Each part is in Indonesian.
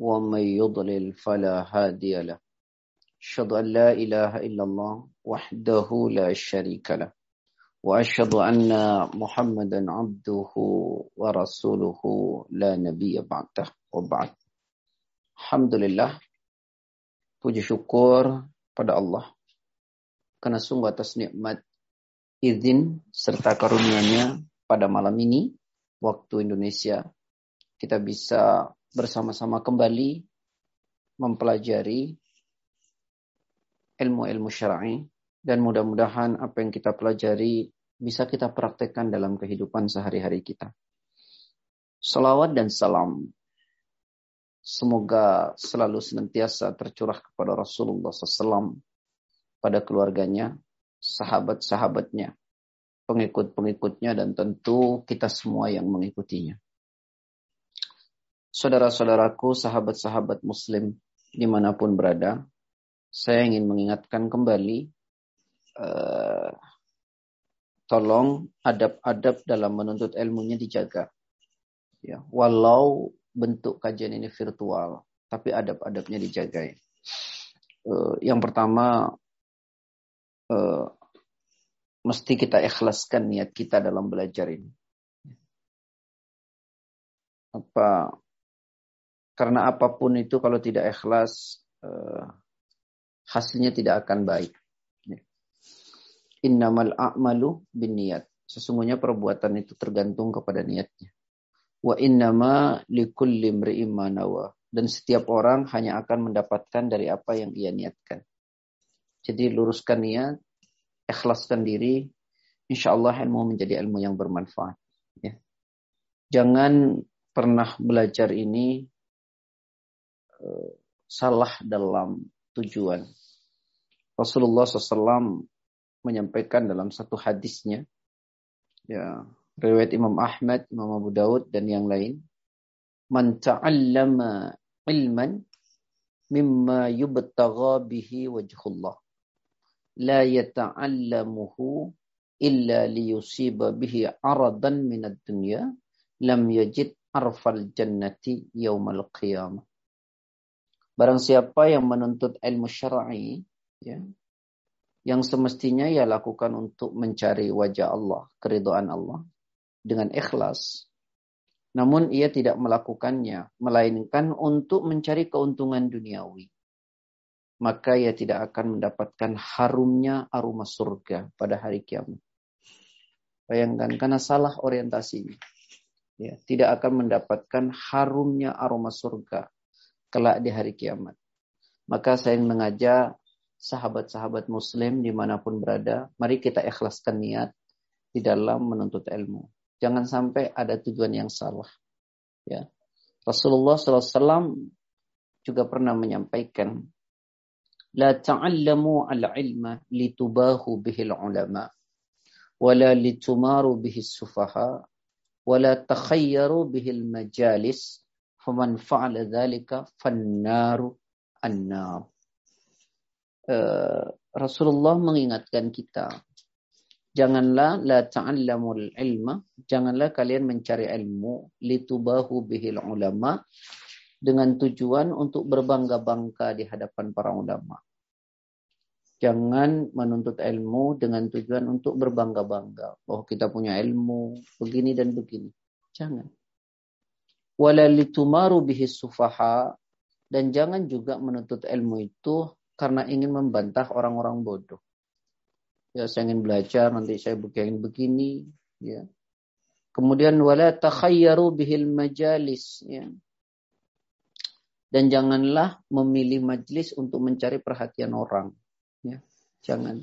ومن يضلل فلا هادي له. أشهد أن لا إله إلا الله وحده لا شريك له. وأشهد أن محمدا عبده ورسوله لا نبي بعده وبعد. الحمد لله puji syukur pada Allah karena sungguh atas nikmat izin serta karunia-Nya pada malam ini waktu Indonesia kita bisa bersama-sama kembali mempelajari ilmu-ilmu syar'i dan mudah-mudahan apa yang kita pelajari bisa kita praktekkan dalam kehidupan sehari-hari kita. Salawat dan salam semoga selalu senantiasa tercurah kepada Rasulullah SAW, pada keluarganya, sahabat-sahabatnya, pengikut-pengikutnya, dan tentu kita semua yang mengikutinya. Saudara-saudaraku, sahabat-sahabat muslim di mana pun berada, saya ingin mengingatkan kembali, uh, tolong adab-adab dalam menuntut ilmunya dijaga. Ya, walau bentuk kajian ini virtual, tapi adab-adabnya dijaga. Uh, yang pertama, uh, mesti kita ikhlaskan niat kita dalam belajar ini. Apa karena apa pun itu kalau tidak ikhlas uh, hasilnya tidak akan baik. Innamal a'malu bin niat. Sesungguhnya perbuatan itu tergantung kepada niatnya. Wa innama likulli nawa. Dan setiap orang hanya akan mendapatkan dari apa yang ia niatkan. Jadi luruskan niat, ikhlaskan diri, insya Allah ilmu menjadi ilmu yang bermanfaat. Ya. Jangan pernah belajar ini salah dalam tujuan. Rasulullah SAW menyampaikan dalam satu hadisnya, ya riwayat Imam Ahmad, Imam Abu Daud dan yang lain, man ta'allama ilman mimma yubtagha bihi wajhullah la yata'allamuhu illa liyusiba bihi aradan minad dunya lam yajid arfal jannati yaumal qiyamah Barang siapa yang menuntut ilmu syar'i, ya, yang semestinya ia lakukan untuk mencari wajah Allah, keridhaan Allah, dengan ikhlas. Namun ia tidak melakukannya, melainkan untuk mencari keuntungan duniawi. Maka ia tidak akan mendapatkan harumnya aroma surga pada hari kiamat. Bayangkan, karena salah orientasinya. Ya, tidak akan mendapatkan harumnya aroma surga kelak di hari kiamat. Maka saya mengajak sahabat-sahabat muslim di mana pun berada, mari kita ikhlaskan niat di dalam menuntut ilmu. Jangan sampai ada tujuan yang salah. Ya. Rasulullah SAW juga pernah menyampaikan, La ta'allamu al-ilma litubahu bihil ulama, wala litumaru bihis sufaha, wala takhayyaru bihil majalis, faman fa'ala dzalika fannaru annar. Rasulullah mengingatkan kita janganlah la ta'allamul ilma janganlah kalian mencari ilmu litubahu bihil ulama dengan tujuan untuk berbangga-bangga di hadapan para ulama. Jangan menuntut ilmu dengan tujuan untuk berbangga-bangga. Oh kita punya ilmu begini dan begini. Jangan wala litumaru bihi sufaha dan jangan juga menuntut ilmu itu karena ingin membantah orang-orang bodoh. Ya, saya ingin belajar, nanti saya ingin begini, ya. Kemudian wala takhayyaru bihil majalis, ya. Dan janganlah memilih majlis untuk mencari perhatian orang, ya. Jangan.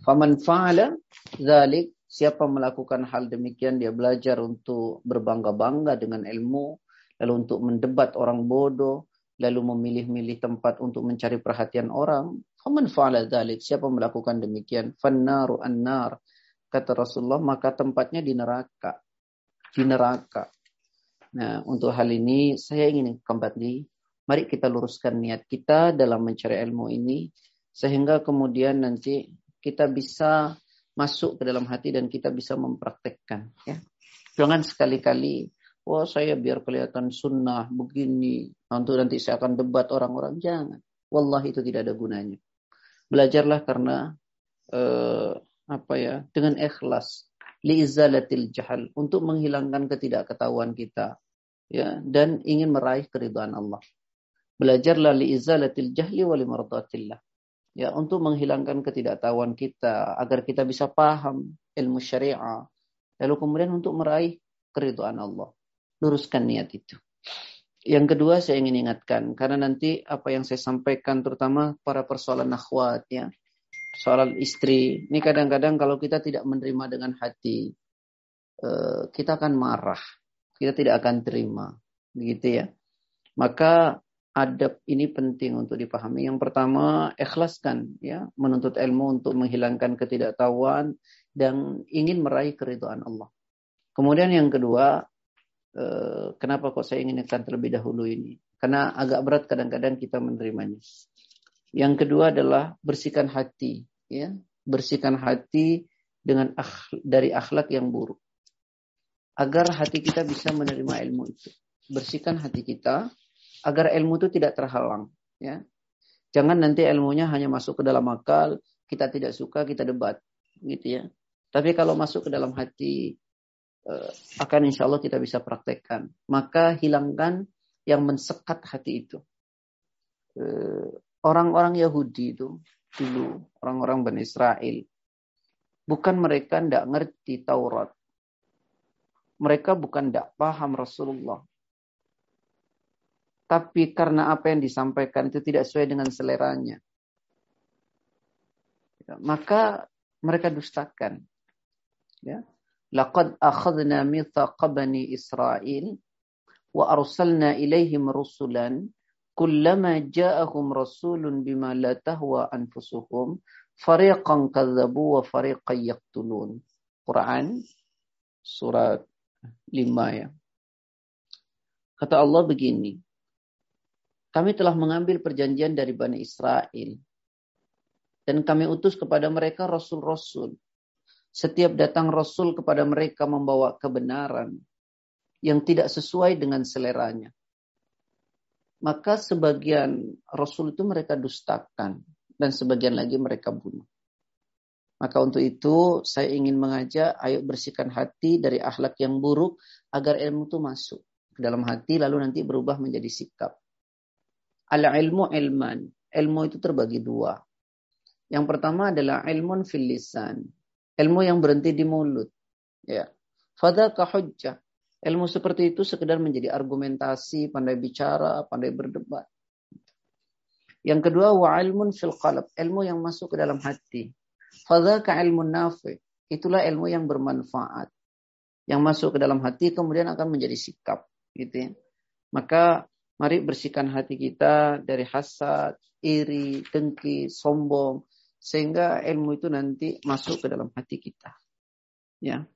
Faman fa'ala dzalik Siapa melakukan hal demikian dia belajar untuk berbangga-bangga dengan ilmu, lalu untuk mendebat orang bodoh, lalu memilih-milih tempat untuk mencari perhatian orang. Faman fa'ala dzalik, siapa melakukan demikian? Fannaru annar. Kata Rasulullah, maka tempatnya di neraka. Di neraka. Nah, untuk hal ini saya ingin kembali mari kita luruskan niat kita dalam mencari ilmu ini sehingga kemudian nanti kita bisa masuk ke dalam hati dan kita bisa mempraktekkan ya. Jangan sekali-kali Wah saya biar kelihatan sunnah begini. Nanti nanti saya akan debat orang-orang. Jangan. Wallah itu tidak ada gunanya. Belajarlah karena eh, apa ya dengan ikhlas liizalatil jahal untuk menghilangkan ketidaktahuan kita ya dan ingin meraih keridhaan Allah. Belajarlah liizalatil jahli wa limardatillah. Ya, untuk menghilangkan ketidaktahuan kita agar kita bisa paham ilmu syariah. Lalu kemudian untuk meraih keridhaan Allah luruskan niat itu. Yang kedua saya ingin ingatkan karena nanti apa yang saya sampaikan terutama para persoalan akhwat ya. Soal istri, ini kadang-kadang kalau kita tidak menerima dengan hati, eh, kita akan marah, kita tidak akan terima, begitu ya. Maka adab ini penting untuk dipahami. Yang pertama, ikhlaskan ya, menuntut ilmu untuk menghilangkan ketidaktahuan dan ingin meraih keridhaan Allah. Kemudian yang kedua, Eh, kenapa kok saya inginkan terlebih dahulu ini? Karena agak berat kadang-kadang kita menerimanya. Yang kedua adalah bersihkan hati, ya, bersihkan hati dengan dari akhlak yang buruk. Agar hati kita bisa menerima ilmu itu. Bersihkan hati kita agar ilmu itu tidak terhalang, ya. Jangan nanti ilmunya hanya masuk ke dalam akal, kita tidak suka, kita debat, gitu ya. Tapi kalau masuk ke dalam hati, Eh, akan insya Allah kita bisa praktekkan. Maka hilangkan yang mensekat hati itu. Eh, orang-orang Yahudi itu dulu, orang-orang Bani Israel, bukan mereka tidak ngerti Taurat. Mereka bukan tidak paham Rasulullah tapi karena apa yang disampaikan itu tidak sesuai dengan seleranya. Ya, maka mereka dustakan. Ya. Laqad akhadna mithaqa bani Israel wa arsalna ilaihim rusulan kullama ja'ahum rasulun bima la tahwa anfusuhum fariqan kazzabu wa fariqan yaqtulun. Quran surat 5 ya. Kata Allah begini, kami telah mengambil perjanjian dari Bani Israel. Dan kami utus kepada mereka rasul-rasul setiap datang Rasul kepada mereka membawa kebenaran yang tidak sesuai dengan seleranya. Maka sebagian Rasul itu mereka dustakan dan sebagian lagi mereka bunuh. Maka untuk itu saya ingin mengajak ayo bersihkan hati dari akhlak yang buruk agar ilmu itu masuk ke dalam hati lalu nanti berubah menjadi sikap. Al ilmu ilman. Ilmu itu terbagi dua. Yang pertama adalah ilmun fil lisan. Ilmu yang berhenti di mulut. Ya. Fadaka hujjah. Ilmu seperti itu sekedar menjadi argumentasi, pandai bicara, pandai berdebat. Yang kedua, wa ilmun fil qalb. Ilmu yang masuk ke dalam hati. Fadaka ilmun nafi. Itulah ilmu yang bermanfaat. Yang masuk ke dalam hati kemudian akan menjadi sikap. Gitu ya. Maka mari bersihkan hati kita dari hasad, iri, dengki, sombong, sehingga ilmu itu nanti masuk ke dalam hati kita. Ya.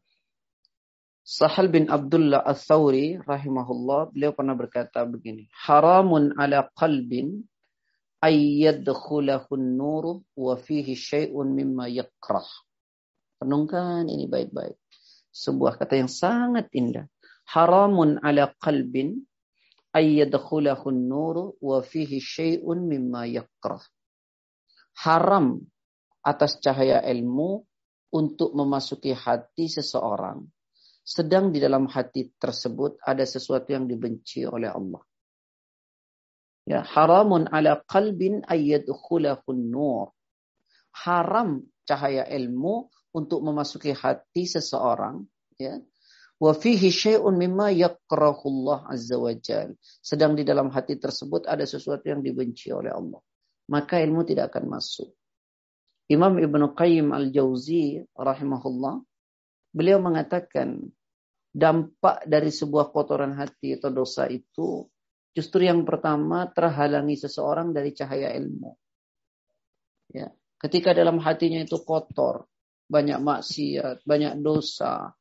Sahal bin Abdullah Al-Thawri rahimahullah beliau pernah berkata begini, haramun ala qalbin ayyadkhulahu nur wa fihi syai'un mimma yakrah. Renungkan ini baik-baik. Sebuah kata yang sangat indah. Haramun ala qalbin ayyadkhulahu nur wa fihi syai'un mimma yakrah. Haram atas cahaya ilmu untuk memasuki hati seseorang. Sedang di dalam hati tersebut ada sesuatu yang dibenci oleh Allah. Ya, haramun ala qalbin ayyadkhulahun nur. Haram cahaya ilmu untuk memasuki hati seseorang, ya. Wa fihi syai'un mimma yakrahullah azza wajal. Sedang di dalam hati tersebut ada sesuatu yang dibenci oleh Allah. Maka ilmu tidak akan masuk. Imam Ibn Qayyim al-Jauzi rahimahullah, beliau mengatakan dampak dari sebuah kotoran hati atau dosa itu justru yang pertama terhalangi seseorang dari cahaya ilmu. Ya, ketika dalam hatinya itu kotor, banyak maksiat, banyak dosa,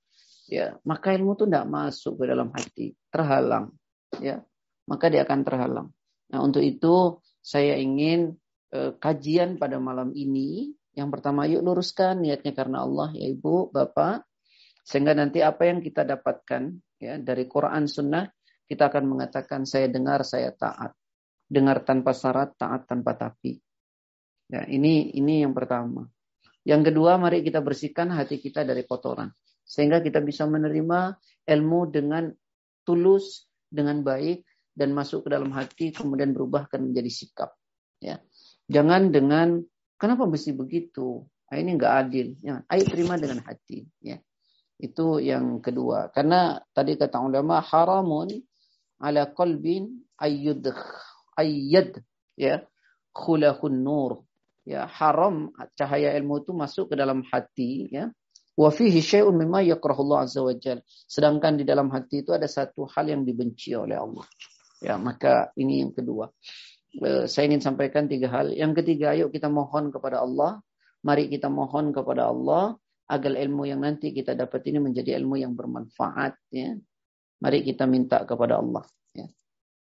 ya, maka ilmu itu tidak masuk ke dalam hati, terhalang, ya, maka dia akan terhalang. Nah, untuk itu saya ingin eh, kajian pada malam ini yang pertama, yuk luruskan niatnya karena Allah, ya Ibu, Bapak. Sehingga nanti apa yang kita dapatkan ya dari Quran Sunnah kita akan mengatakan saya dengar, saya taat. Dengar tanpa syarat, taat tanpa tapi. Ya, ini ini yang pertama. Yang kedua, mari kita bersihkan hati kita dari kotoran. Sehingga kita bisa menerima ilmu dengan tulus, dengan baik, dan masuk ke dalam hati, kemudian berubah kan menjadi sikap. Ya. Jangan dengan, kenapa mesti begitu? Nah, ini enggak adil. Ya, ayo terima dengan hati. Ya. Itu yang kedua. Karena tadi kata ulama, haramun ala qalbin ayyud ayyad ya khulahun nur ya haram cahaya ilmu itu masuk ke dalam hati ya wa fihi syai'un mimma yakrahullah azza sedangkan di dalam hati itu ada satu hal yang dibenci oleh Allah ya maka ini yang kedua e, saya ingin sampaikan tiga hal yang ketiga yuk kita mohon kepada Allah mari kita mohon kepada Allah agar ilmu yang nanti kita dapat ini menjadi ilmu yang bermanfaat ya Mari kita minta kepada Allah. Ya.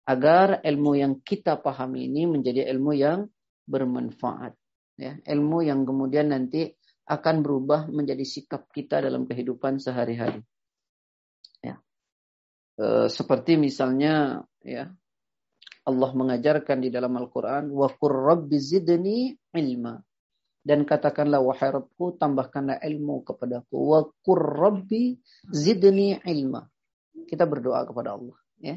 Agar ilmu yang kita pahami ini menjadi ilmu yang bermanfaat. Ya. Ilmu yang kemudian nanti akan berubah menjadi sikap kita dalam kehidupan sehari-hari. Ya. E, seperti misalnya ya Allah mengajarkan di dalam Al-Quran, wa zidni ilma. Dan katakanlah, wahai Rabbku, tambahkanlah ilmu kepadaku. Wa rabbi zidni ilma kita berdoa kepada Allah ya.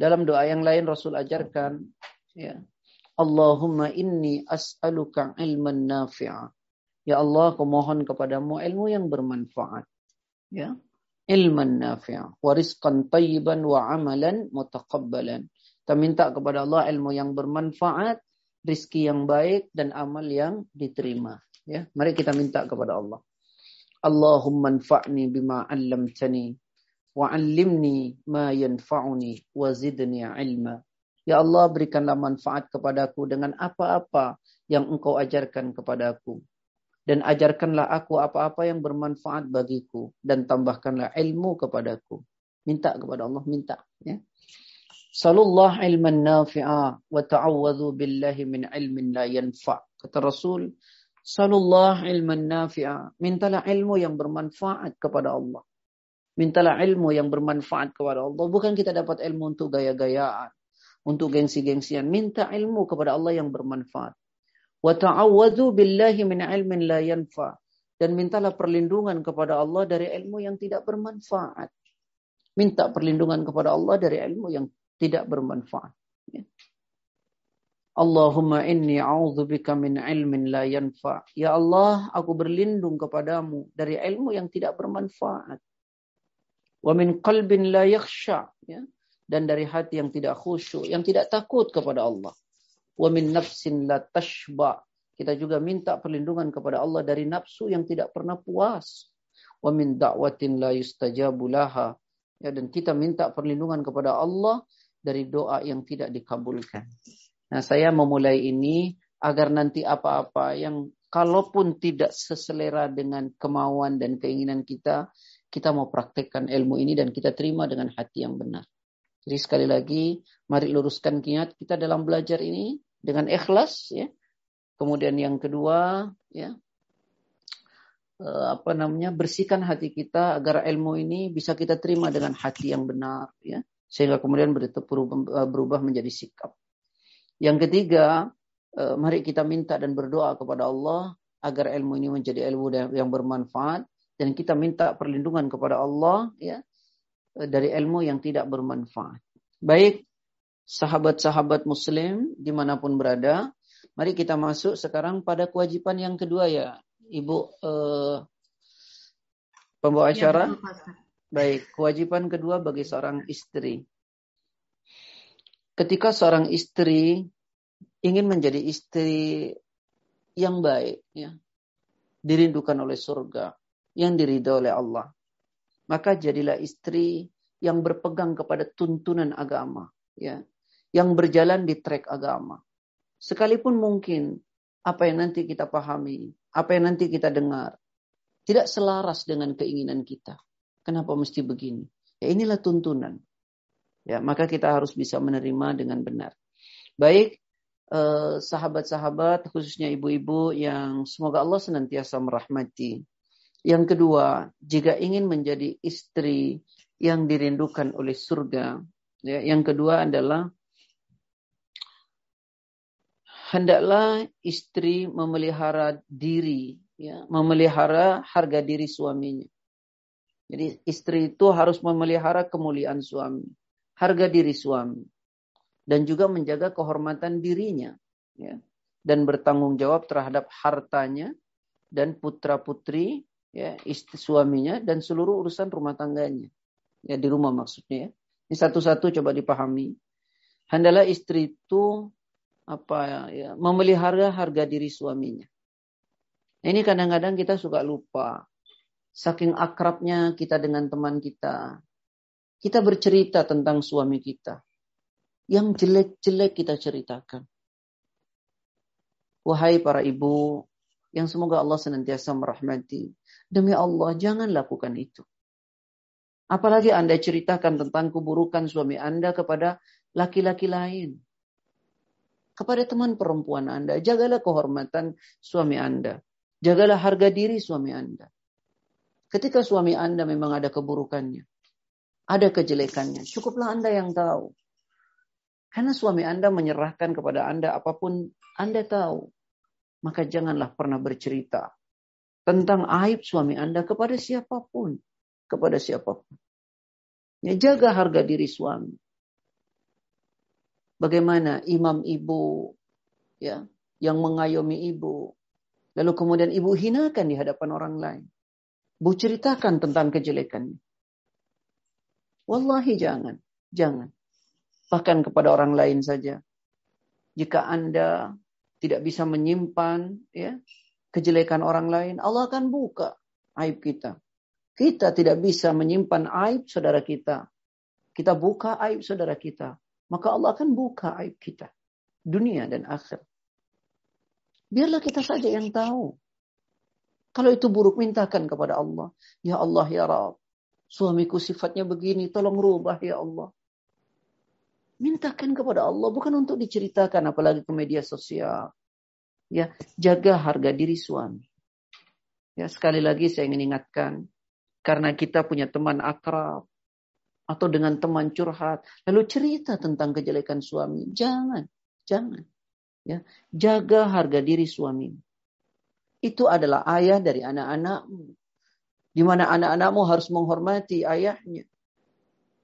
Dalam doa yang lain Rasul ajarkan ya. Allahumma inni as'aluka ilman nafi'a. Ya Allah, aku mohon kepadamu ilmu yang bermanfaat. Ya. Ilman nafi'a. Wa rizqan tayyiban wa amalan mutaqabbalan. Kita minta kepada Allah ilmu yang bermanfaat, rizki yang baik, dan amal yang diterima. Ya, mari kita minta kepada Allah. Allahumma anfa'ni bima 'allamtani wa'allimni ma yanfa'uni wa zidni ilma. Ya Allah berikanlah manfaat kepadaku dengan apa-apa yang engkau ajarkan kepadaku. Dan ajarkanlah aku apa-apa yang bermanfaat bagiku. Dan tambahkanlah ilmu kepadaku. Minta kepada Allah, minta. Ya. Salullah ilman nafi'a wa ta'awwadhu billahi min ilmin la yanfa' Kata Rasul, Salullah ilman nafi'a. Mintalah ilmu yang bermanfaat kepada Allah. Mintalah ilmu yang bermanfaat kepada Allah. Bukan kita dapat ilmu untuk gaya-gayaan. Untuk gengsi-gengsian. Minta ilmu kepada Allah yang bermanfaat. Wa ta'awwadhu billahi min ilmin la yanfa. Dan mintalah perlindungan kepada Allah dari ilmu yang tidak bermanfaat. Minta perlindungan kepada Allah dari ilmu yang tidak bermanfaat. Ya. Allahumma inni a'udzubika min ilmin la yanfa. Ya Allah, aku berlindung kepadamu dari ilmu yang tidak bermanfaat. Wa min qalbin la yakhsha. Ya. Dan dari hati yang tidak khusyuk, yang tidak takut kepada Allah. Wa min nafsin la tashba. Kita juga minta perlindungan kepada Allah dari nafsu yang tidak pernah puas. Wa min da'watin la yustajabu laha. Ya, dan kita minta perlindungan kepada Allah dari doa yang tidak dikabulkan. Nah, saya memulai ini agar nanti apa-apa yang kalaupun tidak seselera dengan kemauan dan keinginan kita, kita mau praktekkan ilmu ini dan kita terima dengan hati yang benar. Jadi sekali lagi, mari luruskan kiat kita dalam belajar ini dengan ikhlas ya. Kemudian yang kedua ya eh, apa namanya bersihkan hati kita agar ilmu ini bisa kita terima dengan hati yang benar ya sehingga kemudian berubah menjadi sikap. Yang ketiga, eh, mari kita minta dan berdoa kepada Allah agar ilmu ini menjadi ilmu yang bermanfaat dan kita minta perlindungan kepada Allah ya dari ilmu yang tidak bermanfaat. Baik, sahabat-sahabat Muslim di mana pun berada, mari kita masuk sekarang pada kewajiban yang kedua ya, Ibu eh, pembawa ya, acara. Ya, Baik, kewajiban kedua bagi seorang istri. Ketika seorang istri ingin menjadi istri yang baik, ya, dirindukan oleh surga, yang diridho oleh Allah. Maka jadilah istri yang berpegang kepada tuntunan agama, ya, yang berjalan di trek agama. Sekalipun mungkin apa yang nanti kita pahami, apa yang nanti kita dengar, tidak selaras dengan keinginan kita. Kenapa mesti begini? Ya inilah tuntunan. Ya, maka kita harus bisa menerima dengan benar. Baik, eh, sahabat-sahabat, khususnya ibu-ibu yang semoga Allah senantiasa merahmati Yang kedua, jika ingin menjadi istri yang dirindukan oleh surga, ya, yang kedua adalah hendaklah istri memelihara diri, ya, memelihara harga diri suaminya. Jadi istri itu harus memelihara kemuliaan suami, harga diri suami, dan juga menjaga kehormatan dirinya, ya, dan bertanggung jawab terhadap hartanya dan putra putri ya istri suaminya dan seluruh urusan rumah tangganya. Ya di rumah maksudnya ya. Ini satu-satu coba dipahami. Hendaklah istri itu apa ya memelihara harga diri suaminya. Nah, ini kadang-kadang kita suka lupa. Saking akrabnya kita dengan teman kita. Kita bercerita tentang suami kita. Yang jelek-jelek kita ceritakan. Wahai para ibu, yang semoga Allah senantiasa merahmati. Demi Allah, jangan lakukan itu. Apalagi Anda ceritakan tentang keburukan suami Anda kepada laki-laki lain. Kepada teman perempuan Anda. Jagalah kehormatan suami Anda. Jagalah harga diri suami Anda. Ketika suami Anda memang ada keburukannya. Ada kejelekannya. Cukuplah Anda yang tahu. Karena suami Anda menyerahkan kepada Anda apa pun Anda tahu. Maka janganlah pernah bercerita tentang aib suami Anda kepada siapa pun. Kepada siapa pun. Ya, jaga harga diri suami. Bagaimana imam ibu ya yang mengayomi ibu. Lalu kemudian ibu hinakan di hadapan orang lain. Bu ceritakan tentang kejelekannya. Wallahi jangan. Jangan. Bahkan kepada orang lain saja. Jika Anda tidak bisa menyimpan ya kejelekan orang lain, Allah akan buka aib kita. Kita tidak bisa menyimpan aib saudara kita. Kita buka aib saudara kita. Maka Allah akan buka aib kita. Dunia dan akhir. Biarlah kita saja yang tahu. Kalau itu buruk, mintakan kepada Allah. Ya Allah, ya Rab. Suamiku sifatnya begini, tolong rubah ya Allah. Mintakan kepada Allah, bukan untuk diceritakan, apalagi ke media sosial ya jaga harga diri suami. Ya, sekali lagi saya ingin ingatkan karena kita punya teman akrab atau dengan teman curhat lalu cerita tentang kejelekan suami, jangan, jangan. Ya, jaga harga diri suami. Itu adalah ayah dari anak-anakmu. Di mana anak-anakmu harus menghormati ayahnya.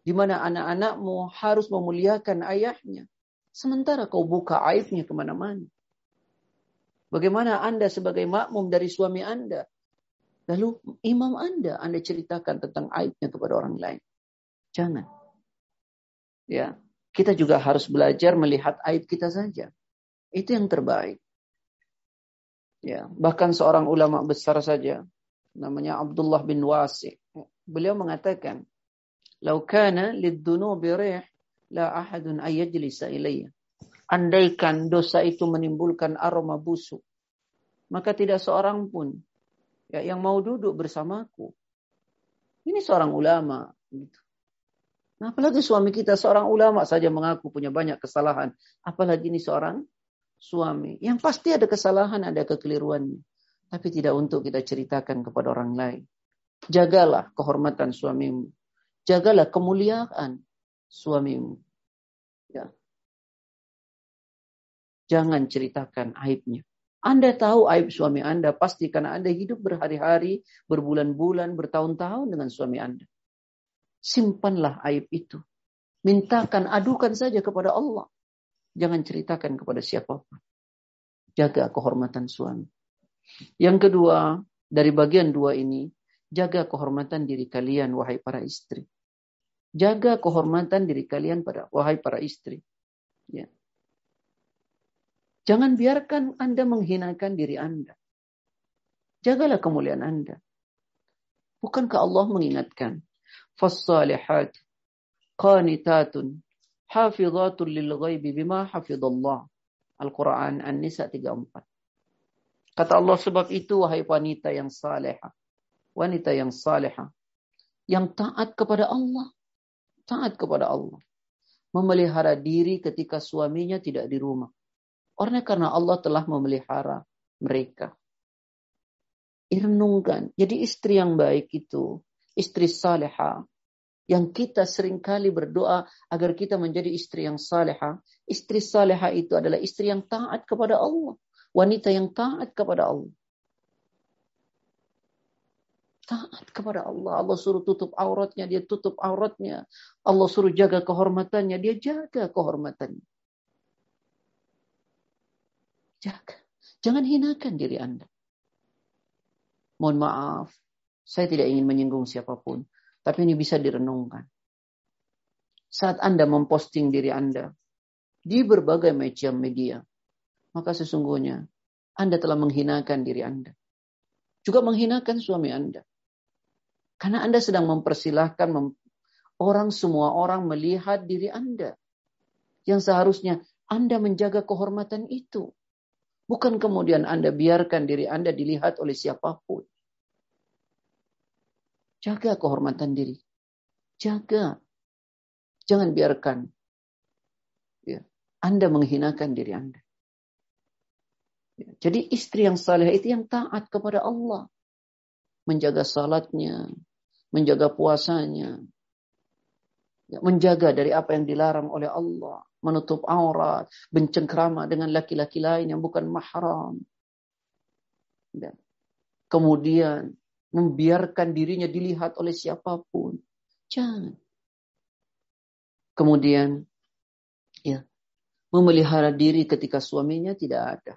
Di mana anak-anakmu harus memuliakan ayahnya. Sementara kau buka aibnya ke mana-mana. Bagaimana Anda sebagai makmum dari suami Anda? Lalu imam Anda, Anda ceritakan tentang aibnya kepada orang lain. Jangan. Ya, kita juga harus belajar melihat aib kita saja. Itu yang terbaik. Ya, bahkan seorang ulama besar saja namanya Abdullah bin Wasi. Beliau mengatakan, "Lau kana lid-dunubi rih la ahadun ayajlisa ilayya." Andaikan dosa itu menimbulkan aroma busuk, maka tidak seorang pun ya, yang mau duduk bersamaku. Ini seorang ulama. Gitu. Nah, apalagi suami kita seorang ulama saja mengaku punya banyak kesalahan. Apalagi ini seorang suami. Yang pasti ada kesalahan, ada kekeliruannya. Tapi tidak untuk kita ceritakan kepada orang lain. Jagalah kehormatan suamimu. Jagalah kemuliaan suamimu. Ya. Jangan ceritakan aibnya. Anda tahu aib suami Anda pasti karena Anda hidup berhari-hari, berbulan-bulan, bertahun-tahun dengan suami Anda. Simpanlah aib itu. Mintakan, adukan saja kepada Allah. Jangan ceritakan kepada siapa pun. Jaga kehormatan suami. Yang kedua, dari bagian dua ini, jaga kehormatan diri kalian, wahai para istri. Jaga kehormatan diri kalian pada wahai para istri. Ya. Jangan biarkan Anda menghinakan diri Anda. Jagalah kemuliaan Anda. Bukankah Allah mengingatkan? Fassalihat qanitatun hafizatun lil ghaibi bima hafizallah. Al-Quran An-Nisa 34. Kata Allah sebab itu wahai wanita yang salehah. Wanita yang salehah. Yang taat kepada Allah. Taat kepada Allah. Memelihara diri ketika suaminya tidak di rumah. Orangnya karena Allah telah memelihara mereka. Renungkan. Jadi istri yang baik itu, istri saleha, yang kita sering kali berdoa agar kita menjadi istri yang saleha. Istri saleha itu adalah istri yang taat kepada Allah. Wanita yang taat kepada Allah. Taat kepada Allah. Allah suruh tutup auratnya, dia tutup auratnya. Allah suruh jaga kehormatannya, dia jaga kehormatannya. Jaga. Jangan hinakan diri Anda. Mohon maaf, saya tidak ingin menyinggung siapa pun. Tapi ini bisa direnungkan. Saat Anda memposting diri Anda di berbagai macam media, maka sesungguhnya Anda telah menghinakan diri Anda. Juga menghinakan suami Anda. Karena Anda sedang mempersilahkan mem orang semua orang melihat diri Anda. Yang seharusnya Anda menjaga kehormatan itu. Bukan kemudian Anda biarkan diri Anda dilihat oleh siapa pun. Jaga kehormatan diri. Jaga. Jangan biarkan ya, Anda menghinakan diri Anda. Ya, jadi istri yang saleh itu yang taat kepada Allah. Menjaga salatnya, menjaga puasanya, ya, menjaga dari apa yang dilarang oleh Allah, menutup aurat, bencengkrama dengan laki-laki lain yang bukan mahram. Ya. Kemudian membiarkan dirinya dilihat oleh siapa pun. Jangan. Kemudian, ya, memelihara diri ketika suaminya tidak ada.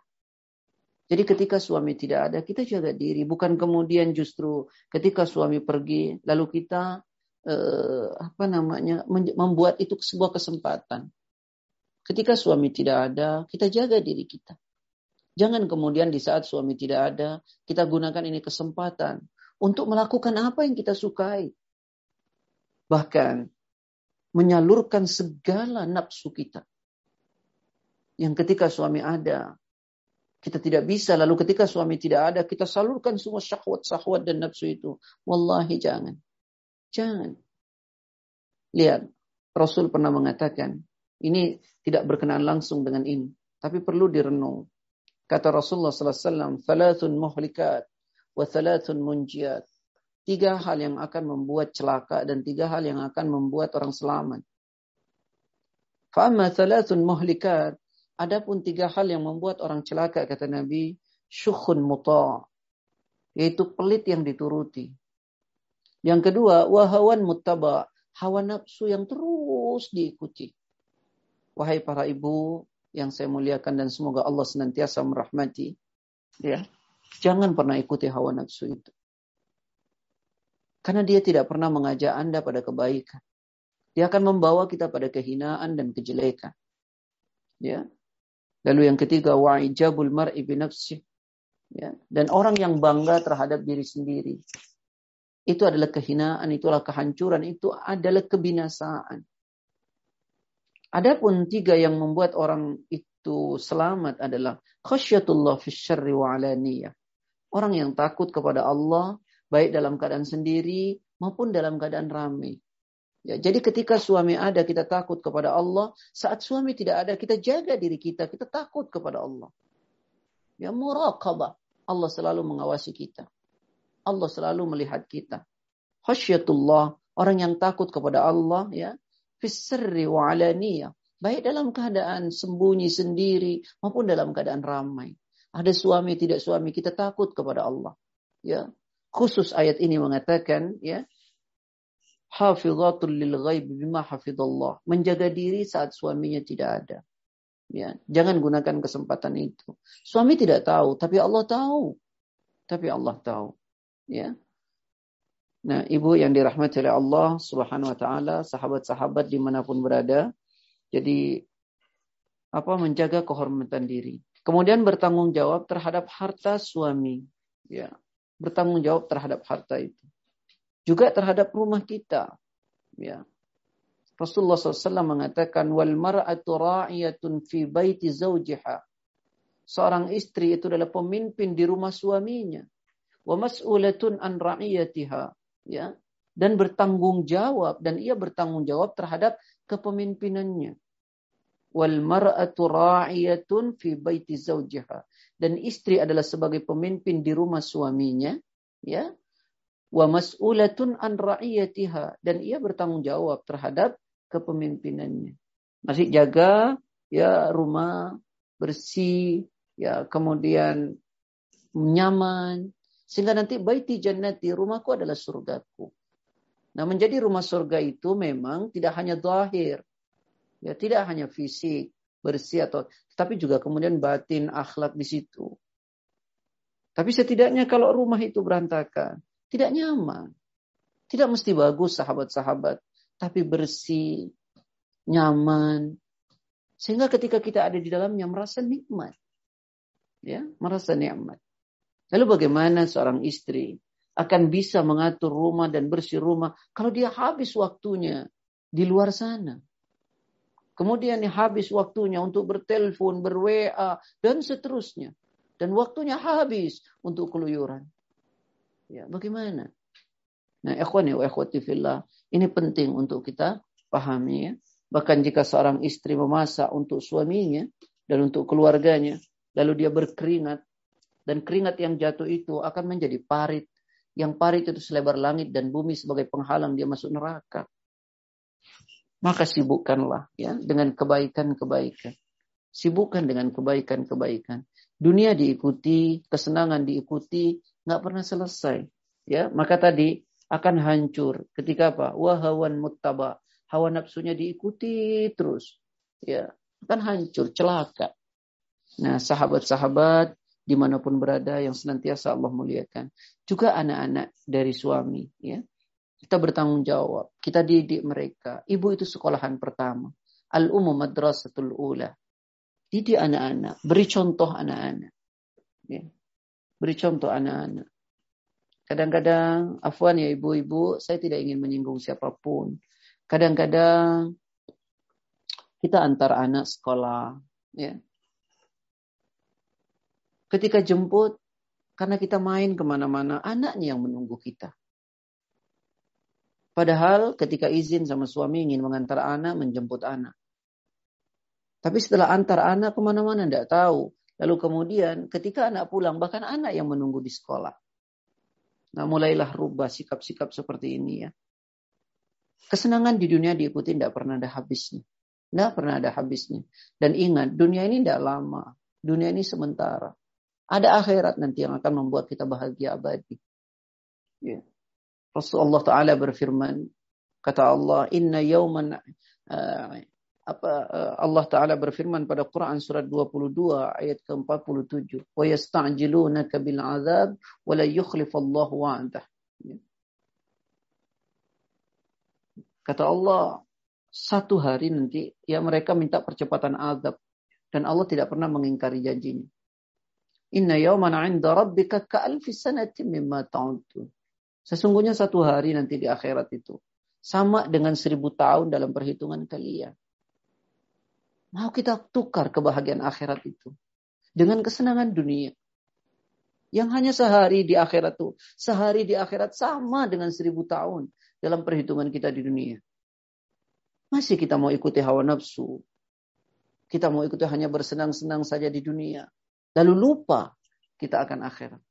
Jadi ketika suami tidak ada, kita jaga diri. Bukan kemudian justru ketika suami pergi, lalu kita eh, apa namanya membuat itu sebuah kesempatan. Ketika suami tidak ada, kita jaga diri kita. Jangan kemudian di saat suami tidak ada, kita gunakan ini kesempatan untuk melakukan apa yang kita sukai. Bahkan menyalurkan segala nafsu kita. Yang ketika suami ada, kita tidak bisa. Lalu ketika suami tidak ada, kita salurkan semua syahwat-syahwat dan nafsu itu. Wallahi jangan. Jangan. Lihat, Rasul pernah mengatakan, ini tidak berkenaan langsung dengan ini. Tapi perlu direnung. Kata Rasulullah SAW, Thalathun muhlikat wa munjiat. Tiga hal yang akan membuat celaka dan tiga hal yang akan membuat orang selamat. Fa'amma muhlikat. Adapun tiga hal yang membuat orang celaka kata Nabi, syukhun muta' yaitu pelit yang dituruti. Yang kedua, wahawan muttaba, hawa nafsu yang terus diikuti. Wahai para ibu yang saya muliakan dan semoga Allah senantiasa merahmati, ya. Jangan pernah ikuti hawa nafsu itu. Karena dia tidak pernah mengajak Anda pada kebaikan. Dia akan membawa kita pada kehinaan dan kejelekan. Ya. Lalu yang ketiga wa'ijabul mar'i binafsi. Ya. Dan orang yang bangga terhadap diri sendiri. Itu adalah kehinaan, itulah kehancuran, itu adalah kebinasaan. Adapun tiga yang membuat orang itu selamat adalah khasyatullah fi syarri wa alaniyah. Orang yang takut kepada Allah, baik dalam keadaan sendiri maupun dalam keadaan ramai. Ya, jadi ketika suami ada kita takut kepada Allah, saat suami tidak ada kita jaga diri kita, kita takut kepada Allah. Ya muraqabah. Allah selalu mengawasi kita. Allah selalu melihat kita. Khasyatullah, orang yang takut kepada Allah ya, fisri wa alaniyah. Baik dalam keadaan sembunyi sendiri maupun dalam keadaan ramai. Ada suami tidak suami kita takut kepada Allah. Ya. Khusus ayat ini mengatakan ya hafizatul lil ghaib bima hafizallah. Menjaga diri saat suaminya tidak ada. Ya, jangan gunakan kesempatan itu. Suami tidak tahu, tapi Allah tahu. Tapi Allah tahu. Ya. Nah, ibu yang dirahmati oleh Allah Subhanahu wa taala, sahabat-sahabat di mana pun berada, jadi apa menjaga kehormatan diri. Kemudian bertanggung jawab terhadap harta suami. Ya, bertanggung jawab terhadap harta itu. Juga terhadap rumah kita. Ya. Rasulullah SAW mengatakan wal mar'atu ra'iyatun fi baiti zawjiha. Seorang istri itu adalah pemimpin di rumah suaminya. Wa mas'ulatun an ra'iyatiha. Ya. Dan bertanggung jawab dan ia bertanggung jawab terhadap kepemimpinannya. Wal mar'atu ra'iyatun fi baiti zawjiha. Dan istri adalah sebagai pemimpin di rumah suaminya, ya. Wa mas'ulatun an ra'iyatiha dan ia bertanggung jawab terhadap kepemimpinannya. Masih jaga ya rumah bersih, ya kemudian nyaman sehingga nanti baiti jannati rumahku adalah surgaku. Nah, menjadi rumah surga itu memang tidak hanya zahir. Ya, tidak hanya fisik, bersih atau tapi juga kemudian batin, akhlak di situ. Tapi setidaknya kalau rumah itu berantakan, tidak nyaman. Tidak mesti bagus sahabat-sahabat, tapi bersih, nyaman. Sehingga ketika kita ada di dalamnya merasa nikmat. Ya, merasa nikmat. Lalu bagaimana seorang istri akan bisa mengatur rumah dan bersih rumah kalau dia habis waktunya di luar sana. Kemudian habis waktunya untuk bertelepon, ber-WA, dan seterusnya. Dan waktunya habis untuk keluyuran. Ya, bagaimana? Nah, ikhwani wa ikhwati fillah, ini penting untuk kita pahami ya. Bahkan jika seorang istri memasak untuk suaminya dan untuk keluarganya, lalu dia berkeringat, dan keringat yang jatuh itu akan menjadi parit yang parit itu selebar langit dan bumi sebagai penghalang dia masuk neraka. Maka sibukkanlah ya dengan kebaikan-kebaikan. Sibukkan dengan kebaikan-kebaikan. Dunia diikuti, kesenangan diikuti, nggak pernah selesai. Ya, maka tadi akan hancur ketika apa? Wahawan muttaba. Hawa nafsunya diikuti terus. Ya, akan hancur, celaka. Nah, sahabat-sahabat di mana pun berada yang senantiasa Allah muliakan. Juga anak-anak dari suami. ya Kita bertanggung jawab. Kita didik mereka. Ibu itu sekolahan pertama. Al-umum madrasatul ula. Didik anak-anak. Beri contoh anak-anak. Ya. Beri contoh anak-anak. Kadang-kadang, afwan ya ibu-ibu, saya tidak ingin menyinggung siapa pun. Kadang-kadang kita antar anak sekolah, ya Ketika jemput, karena kita main ke mana-mana, anaknya yang menunggu kita. Padahal ketika izin sama suami ingin mengantar anak, menjemput anak. Tapi setelah antar anak ke mana-mana tidak tahu. Lalu kemudian ketika anak pulang, bahkan anak yang menunggu di sekolah. Nah mulailah rubah sikap-sikap seperti ini ya. Kesenangan di dunia diikuti tidak pernah ada habisnya. Tidak pernah ada habisnya. Dan ingat, dunia ini tidak lama. Dunia ini sementara. Ada akhirat nanti yang akan membuat kita bahagia abadi. Ya. Rasulullah Taala berfirman, kata Allah, Inna yawman uh, apa uh, Allah Taala berfirman pada Quran surat 22 ayat ke-47, "Wa yasta'jilunaka bil 'adzab wa la yukhlifallahu wa'dah." Ya. Kata Allah, satu hari nanti ya mereka minta percepatan azab dan Allah tidak pernah mengingkari janjinya. Inna yawman 'inda rabbika ka'alfi sanatin mimma ta'udun. Sesungguhnya satu hari nanti di akhirat itu sama dengan seribu tahun dalam perhitungan kalian. Mau kita tukar kebahagiaan akhirat itu dengan kesenangan dunia. Yang hanya sehari di akhirat itu, sehari di akhirat sama dengan seribu tahun dalam perhitungan kita di dunia. Masih kita mau ikuti hawa nafsu. Kita mau ikuti hanya bersenang-senang saja di dunia. Lalu lupa kita akan akhirat.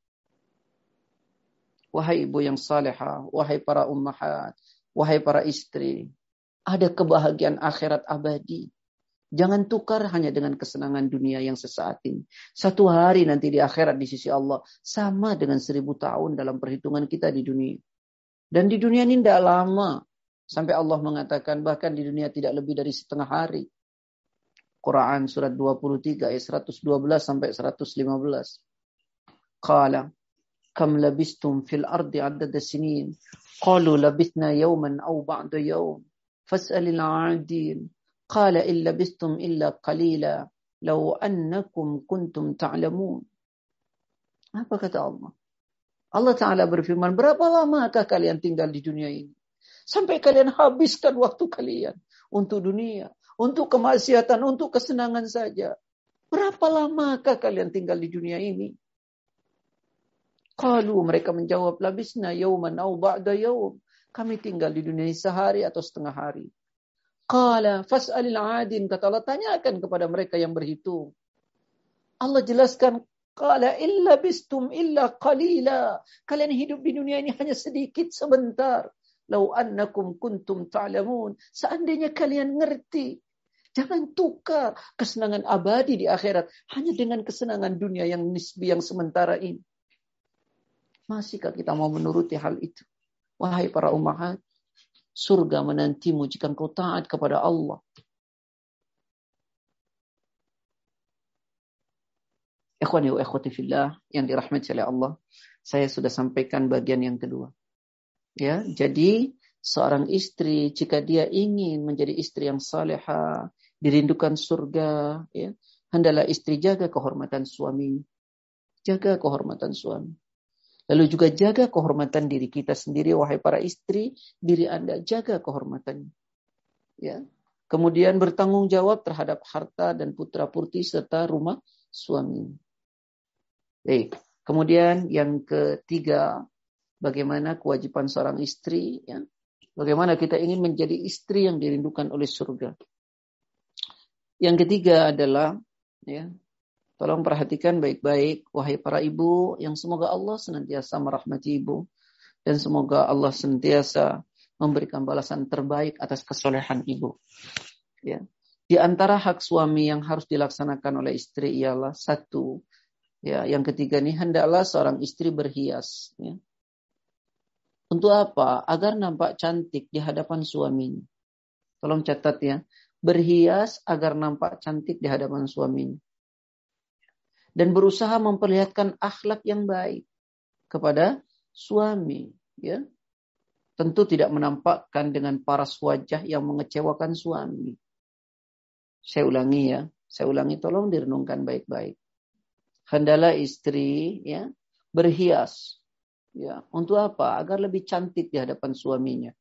Wahai ibu yang salehah, wahai para ummahat, wahai para istri, ada kebahagiaan akhirat abadi. Jangan tukar hanya dengan kesenangan dunia yang sesaat ini. Satu hari nanti di akhirat di sisi Allah sama dengan seribu tahun dalam perhitungan kita di dunia. Dan di dunia ini tidak lama. Sampai Allah mengatakan bahkan di dunia tidak lebih dari setengah hari. Quran surat 23 ayat 112 sampai 115. Qala kam labistum fil ardi adada sinin qalu labithna yawman aw ba'da yawm fas'alil 'adin qala in labistum illa qalila law annakum kuntum ta'lamun apa kata Allah Allah Ta'ala berfirman, berapa lamakah kalian tinggal di dunia ini? Sampai kalian habiskan waktu kalian untuk dunia untuk kemaksiatan, untuk kesenangan saja. Berapa lamakah kalian tinggal di dunia ini? Kalau mereka menjawab, labisna yauman au ba'da yaum. Kami tinggal di dunia ini sehari atau setengah hari. Qala fas'alil adin. Kata Allah, tanyakan kepada mereka yang berhitung. Allah jelaskan, Qala illa bistum illa qalila. Kalian hidup di dunia ini hanya sedikit sebentar. Lau annakum kuntum ta'lamun. Seandainya kalian ngerti. Jangan tukar kesenangan abadi di akhirat hanya dengan kesenangan dunia yang nisbi yang sementara ini. Masihkah kita mau menuruti hal itu? Wahai para umahat, surga menantimu jika engkau taat kepada Allah. Ikhwani wa ikhwati fillah yang dirahmati oleh Allah, saya sudah sampaikan bagian yang kedua. Ya, jadi seorang istri jika dia ingin menjadi istri yang salehah, dirindukan surga, ya, hendaklah istri jaga kehormatan suami. Jaga kehormatan suami. Lalu juga jaga kehormatan diri kita sendiri, wahai para istri, diri Anda jaga kehormatan. Ya. Kemudian bertanggung jawab terhadap harta dan putra putri serta rumah suami. Baik. Kemudian yang ketiga, bagaimana kewajiban seorang istri, ya. Bagaimana kita ingin menjadi istri yang dirindukan oleh surga. Yang ketiga adalah ya, tolong perhatikan baik-baik wahai para ibu yang semoga Allah senantiasa merahmati ibu dan semoga Allah senantiasa memberikan balasan terbaik atas kesolehan ibu. Ya. Di antara hak suami yang harus dilaksanakan oleh istri ialah satu, ya, yang ketiga ini hendaklah seorang istri berhias. Ya. Untuk apa? Agar nampak cantik di hadapan suaminya. Tolong catat ya berhias agar nampak cantik di hadapan suaminya. Dan berusaha memperlihatkan akhlak yang baik kepada suami. Ya. Tentu tidak menampakkan dengan paras wajah yang mengecewakan suami. Saya ulangi ya, saya ulangi tolong direnungkan baik-baik. Hendaklah istri ya berhias ya untuk apa? Agar lebih cantik di hadapan suaminya.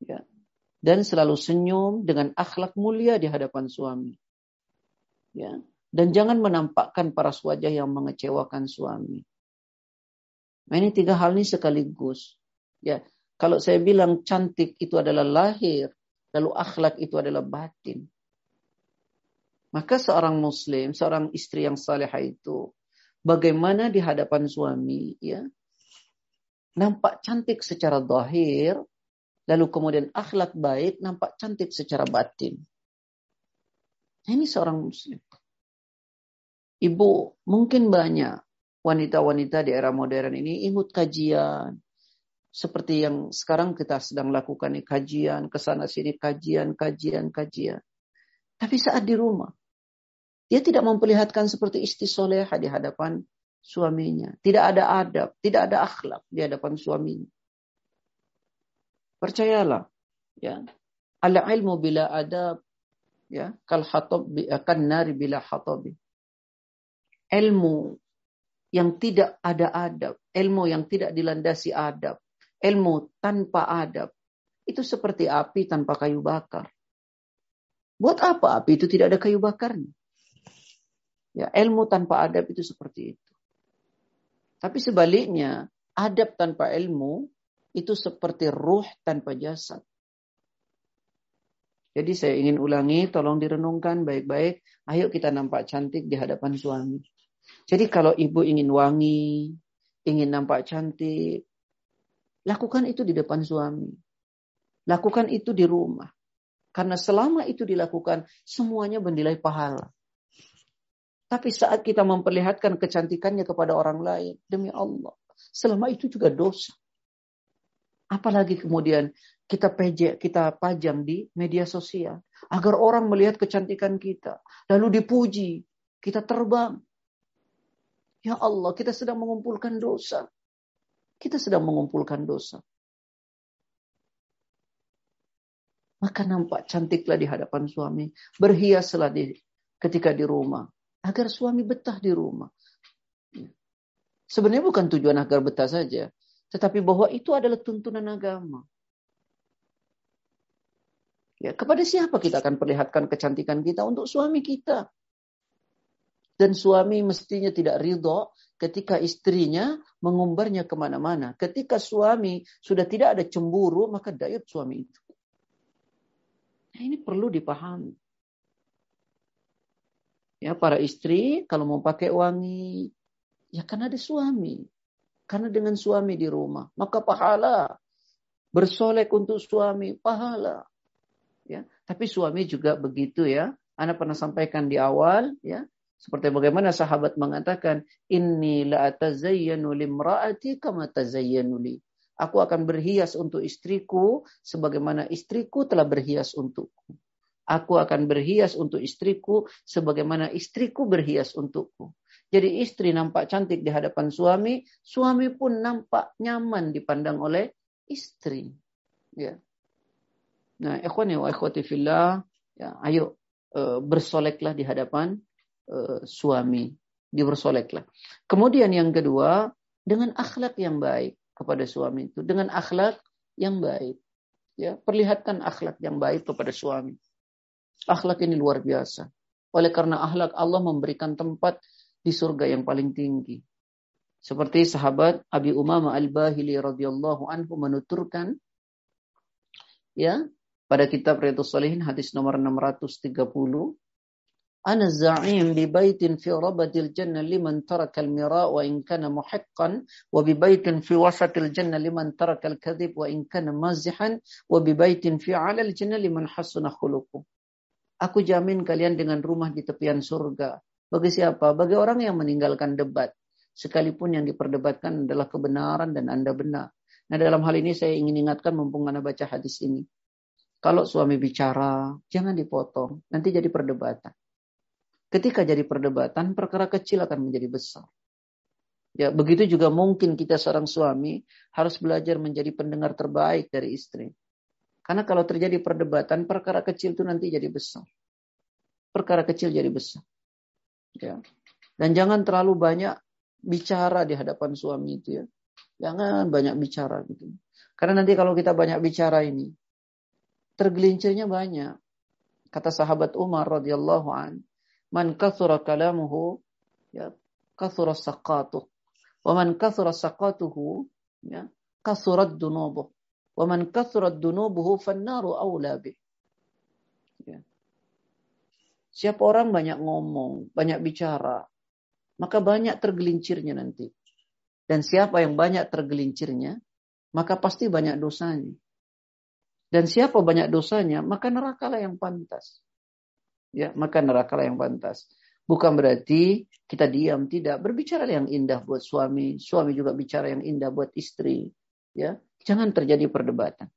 Ya, dan selalu senyum dengan akhlak mulia di hadapan suami. Ya. Dan jangan menampakkan paras wajah yang mengecewakan suami. Nah, ini tiga hal ini sekaligus. Ya, kalau saya bilang cantik itu adalah lahir, lalu akhlak itu adalah batin. Maka seorang muslim, seorang istri yang salehah itu bagaimana di hadapan suami ya nampak cantik secara zahir lalu kemudian akhlak baik nampak cantik secara batin. Nah, ini seorang muslim. Ibu, mungkin banyak wanita-wanita di era modern ini ikut kajian. Seperti yang sekarang kita sedang lakukan ini, kajian, ke sana sini kajian, kajian, kajian. Tapi saat di rumah, dia tidak memperlihatkan seperti istri soleha di hadapan suaminya. Tidak ada adab, tidak ada akhlak di hadapan suaminya. Percayalah, ya. Al ilmu bila adab, ya, kal hatab kan nari bila hatabi. Ilmu yang tidak ada adab, ilmu yang tidak dilandasi adab, ilmu tanpa adab, itu seperti api tanpa kayu bakar. Buat apa api itu tidak ada kayu bakarnya? Ya, ilmu tanpa adab itu seperti itu. Tapi sebaliknya, adab tanpa ilmu itu seperti ruh tanpa jasad. Jadi saya ingin ulangi, tolong direnungkan baik-baik. Ayo kita nampak cantik di hadapan suami. Jadi kalau ibu ingin wangi, ingin nampak cantik, lakukan itu di depan suami. Lakukan itu di rumah. Karena selama itu dilakukan, semuanya bernilai pahala. Tapi saat kita memperlihatkan kecantikannya kepada orang lain, demi Allah, selama itu juga dosa. Apalagi kemudian kita pejek, kita pajang di media sosial. Agar orang melihat kecantikan kita. Lalu dipuji. Kita terbang. Ya Allah, kita sedang mengumpulkan dosa. Kita sedang mengumpulkan dosa. Maka nampak cantiklah di hadapan suami. Berhiaslah di, ketika di rumah. Agar suami betah di rumah. Sebenarnya bukan tujuan agar betah saja. Tetapi bahwa itu adalah tuntunan agama. Ya, kepada siapa kita akan perlihatkan kecantikan kita? Untuk suami kita. Dan suami mestinya tidak ridho ketika istrinya mengumbarnya ke mana-mana. Ketika suami sudah tidak ada cemburu, maka dayut suami itu. Nah, ini perlu dipahami. Ya, para istri kalau mau pakai wangi, ya karena ada suami. Karena dengan suami di rumah, maka pahala. Bersolek untuk suami, pahala. Ya, tapi suami juga begitu ya. Anda pernah sampaikan di awal ya, seperti bagaimana sahabat mengatakan, "Inni la atazayyanu limra'ati kama tazayyanu li." Aku akan berhias untuk istriku sebagaimana istriku telah berhias untukku. Aku akan berhias untuk istriku sebagaimana istriku berhias untukku. Jadi istri nampak cantik di hadapan suami, suami pun nampak nyaman dipandang oleh istri. Ya. Nah, ikhwani wa ikhwati fillah, ya, ayo e, bersoleklah di hadapan e, suami, dibersoleklah. Kemudian yang kedua, dengan akhlak yang baik kepada suami itu, dengan akhlak yang baik. Ya, perlihatkan akhlak yang baik kepada suami. Akhlak ini luar biasa. Oleh karena akhlak Allah memberikan tempat di surga yang paling tinggi. Seperti sahabat Abi Umama Al-Bahili radhiyallahu anhu menuturkan ya pada kitab Riyadhus Salihin hadis nomor 630 Liman taraka al-mira wa in kana muhiqqan wa bi baitin fi wasatil jannah liman taraka al-kadhib wa in kana mazihan wa bi baitin fi 'ala al-jannah liman hasuna khuluquh. Aku jamin kalian dengan rumah di tepian surga. Bagi siapa? Bagi orang yang meninggalkan debat. Sekalipun yang diperdebatkan adalah kebenaran dan Anda benar. Nah dalam hal ini saya ingin ingatkan mumpung Anda baca hadis ini. Kalau suami bicara, jangan dipotong. Nanti jadi perdebatan. Ketika jadi perdebatan, perkara kecil akan menjadi besar. Ya, begitu juga mungkin kita seorang suami harus belajar menjadi pendengar terbaik dari istri. Karena kalau terjadi perdebatan, perkara kecil itu nanti jadi besar. Perkara kecil jadi besar. Ya. Dan jangan terlalu banyak bicara di hadapan suami itu ya. Jangan banyak bicara gitu. Karena nanti kalau kita banyak bicara ini, tergelincirnya banyak. Kata sahabat Umar radhiyallahu an, "Man kathura kalamuhu ya kathura saqatuh. Wa man kathura saqatuhu ya kathurat dunubuh." Wa man kathrat dunubuhu fannaru awla bih. Ya. Siapa orang banyak ngomong, banyak bicara, maka banyak tergelincirnya nanti. Dan siapa yang banyak tergelincirnya, maka pasti banyak dosanya. Dan siapa banyak dosanya, maka nerakalah yang pantas. Ya, maka nerakalah yang pantas. Bukan berarti kita diam, tidak. Berbicara yang indah buat suami, suami juga bicara yang indah buat istri. Ya, Jangan terjadi perdebatan.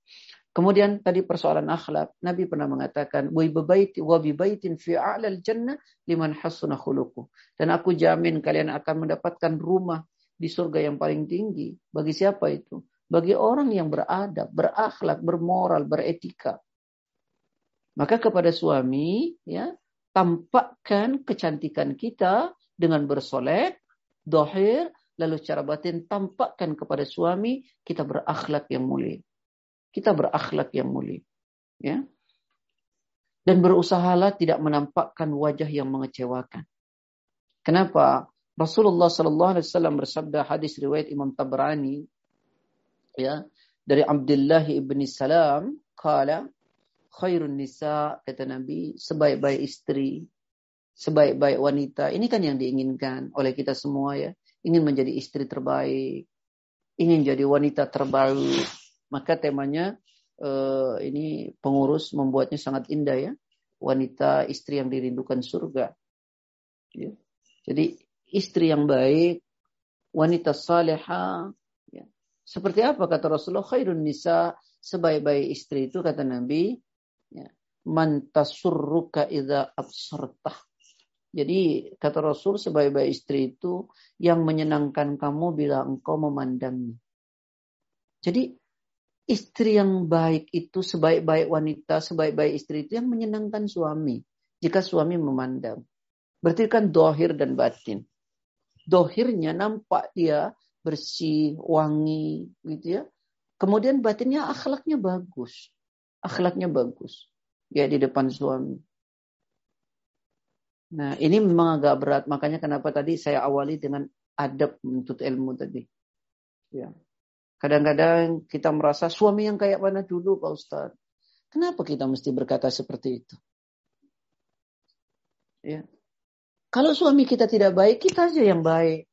Kemudian tadi persoalan akhlak, Nabi pernah mengatakan, "Wa bibaitin fi a'lal jannah liman hasuna khuluquh." Dan aku jamin kalian akan mendapatkan rumah di surga yang paling tinggi. Bagi siapa itu? Bagi orang yang beradab, berakhlak, bermoral, beretika. Maka kepada suami, ya, tampakkan kecantikan kita dengan bersolek, dohir, lalu secara batin tampakkan kepada suami kita berakhlak yang mulia. Kita berakhlak yang mulia. Ya. Dan berusahalah tidak menampakkan wajah yang mengecewakan. Kenapa? Rasulullah Sallallahu Alaihi Wasallam bersabda hadis riwayat Imam Tabrani ya dari Abdullah ibni Salam kala khairun nisa kata Nabi sebaik-baik istri sebaik-baik wanita ini kan yang diinginkan oleh kita semua ya ingin menjadi istri terbaik, ingin jadi wanita terbaik, maka temanya uh, ini pengurus membuatnya sangat indah ya, wanita istri yang dirindukan surga. Ya. Jadi istri yang baik, wanita saleha, ya. seperti apa kata Rasulullah khairun nisa sebaik-baik istri itu kata Nabi, man tasurruka idza absartah jadi kata Rasul sebaik-baik istri itu yang menyenangkan kamu bila engkau memandangnya. Jadi istri yang baik itu sebaik-baik wanita, sebaik-baik istri itu yang menyenangkan suami. Jika suami memandang. Berarti kan dohir dan batin. Dohirnya nampak dia bersih, wangi gitu ya. Kemudian batinnya akhlaknya bagus. Akhlaknya bagus. Ya di depan suami. Nah, ini memang agak berat. Makanya kenapa tadi saya awali dengan adab menuntut ilmu tadi. Ya. Kadang-kadang kita merasa suami yang kayak mana dulu Pak Ustadz. Kenapa kita mesti berkata seperti itu? Ya. Kalau suami kita tidak baik, kita saja yang baik.